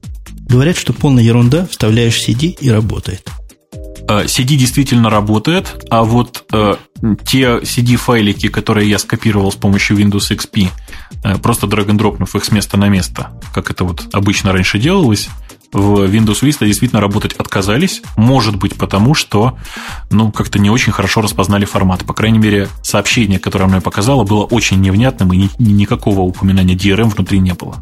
Speaker 1: Говорят, что полная ерунда, вставляешь CD и работает.
Speaker 2: CD э, действительно работает, а вот э, те CD-файлики, которые я скопировал с помощью Windows XP, э, просто драг-н-дропнув их с места на место, как это вот обычно раньше делалось, в Windows Vista действительно работать отказались. Может быть, потому что, ну, как-то не очень хорошо распознали формат. По крайней мере, сообщение, которое мне показало, было очень невнятным, и ни, никакого упоминания DRM внутри не было.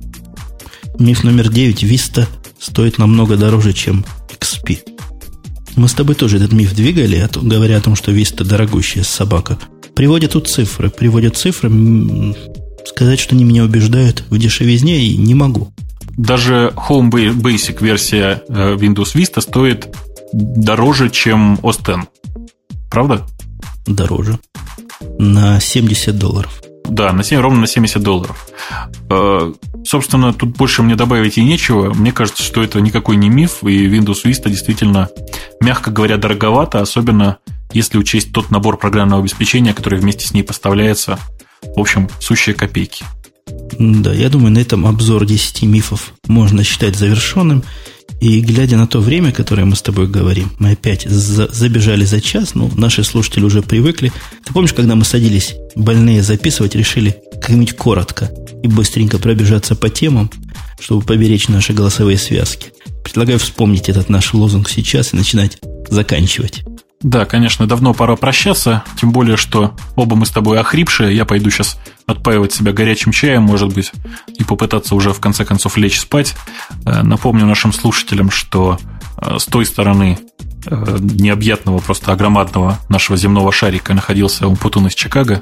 Speaker 1: Миф номер 9. Vista стоит намного дороже, чем XP. Мы с тобой тоже этот миф двигали, а говоря о том, что Vista дорогущая собака. Приводят тут цифры. Приводят цифры. Сказать, что они меня убеждают в дешевизне, и не могу
Speaker 2: даже Home Basic версия э, Windows Vista стоит дороже, чем OS X. Правда?
Speaker 1: Дороже. На 70 долларов.
Speaker 2: Да, на 7, ровно на 70 долларов. Э, собственно, тут больше мне добавить и нечего. Мне кажется, что это никакой не миф, и Windows Vista действительно, мягко говоря, дороговато, особенно если учесть тот набор программного обеспечения, который вместе с ней поставляется. В общем, сущие копейки.
Speaker 1: Да, я думаю, на этом обзор 10 мифов можно считать завершенным. И глядя на то время, которое мы с тобой говорим, мы опять за, забежали за час, ну, наши слушатели уже привыкли. Ты помнишь, когда мы садились больные записывать, решили как-нибудь коротко и быстренько пробежаться по темам, чтобы поберечь наши голосовые связки? Предлагаю вспомнить этот наш лозунг сейчас и начинать заканчивать.
Speaker 2: Да, конечно, давно пора прощаться, тем более, что оба мы с тобой охрипшие. Я пойду сейчас отпаивать себя горячим чаем, может быть, и попытаться уже в конце концов лечь спать. Э, напомню нашим слушателям, что э, с той стороны э, необъятного, просто огромадного нашего земного шарика находился Умпутун из Чикаго.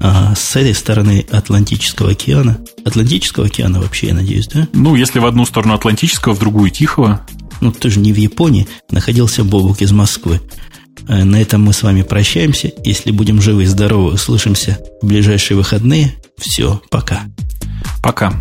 Speaker 1: А с этой стороны Атлантического океана, Атлантического океана вообще, я надеюсь, да?
Speaker 2: Ну, если в одну сторону Атлантического, в другую Тихого.
Speaker 1: Ну, ты же не в Японии, находился Бобук из Москвы. Э, на этом мы с вами прощаемся. Если будем живы и здоровы, услышимся в ближайшие выходные. Все, пока.
Speaker 2: Пока.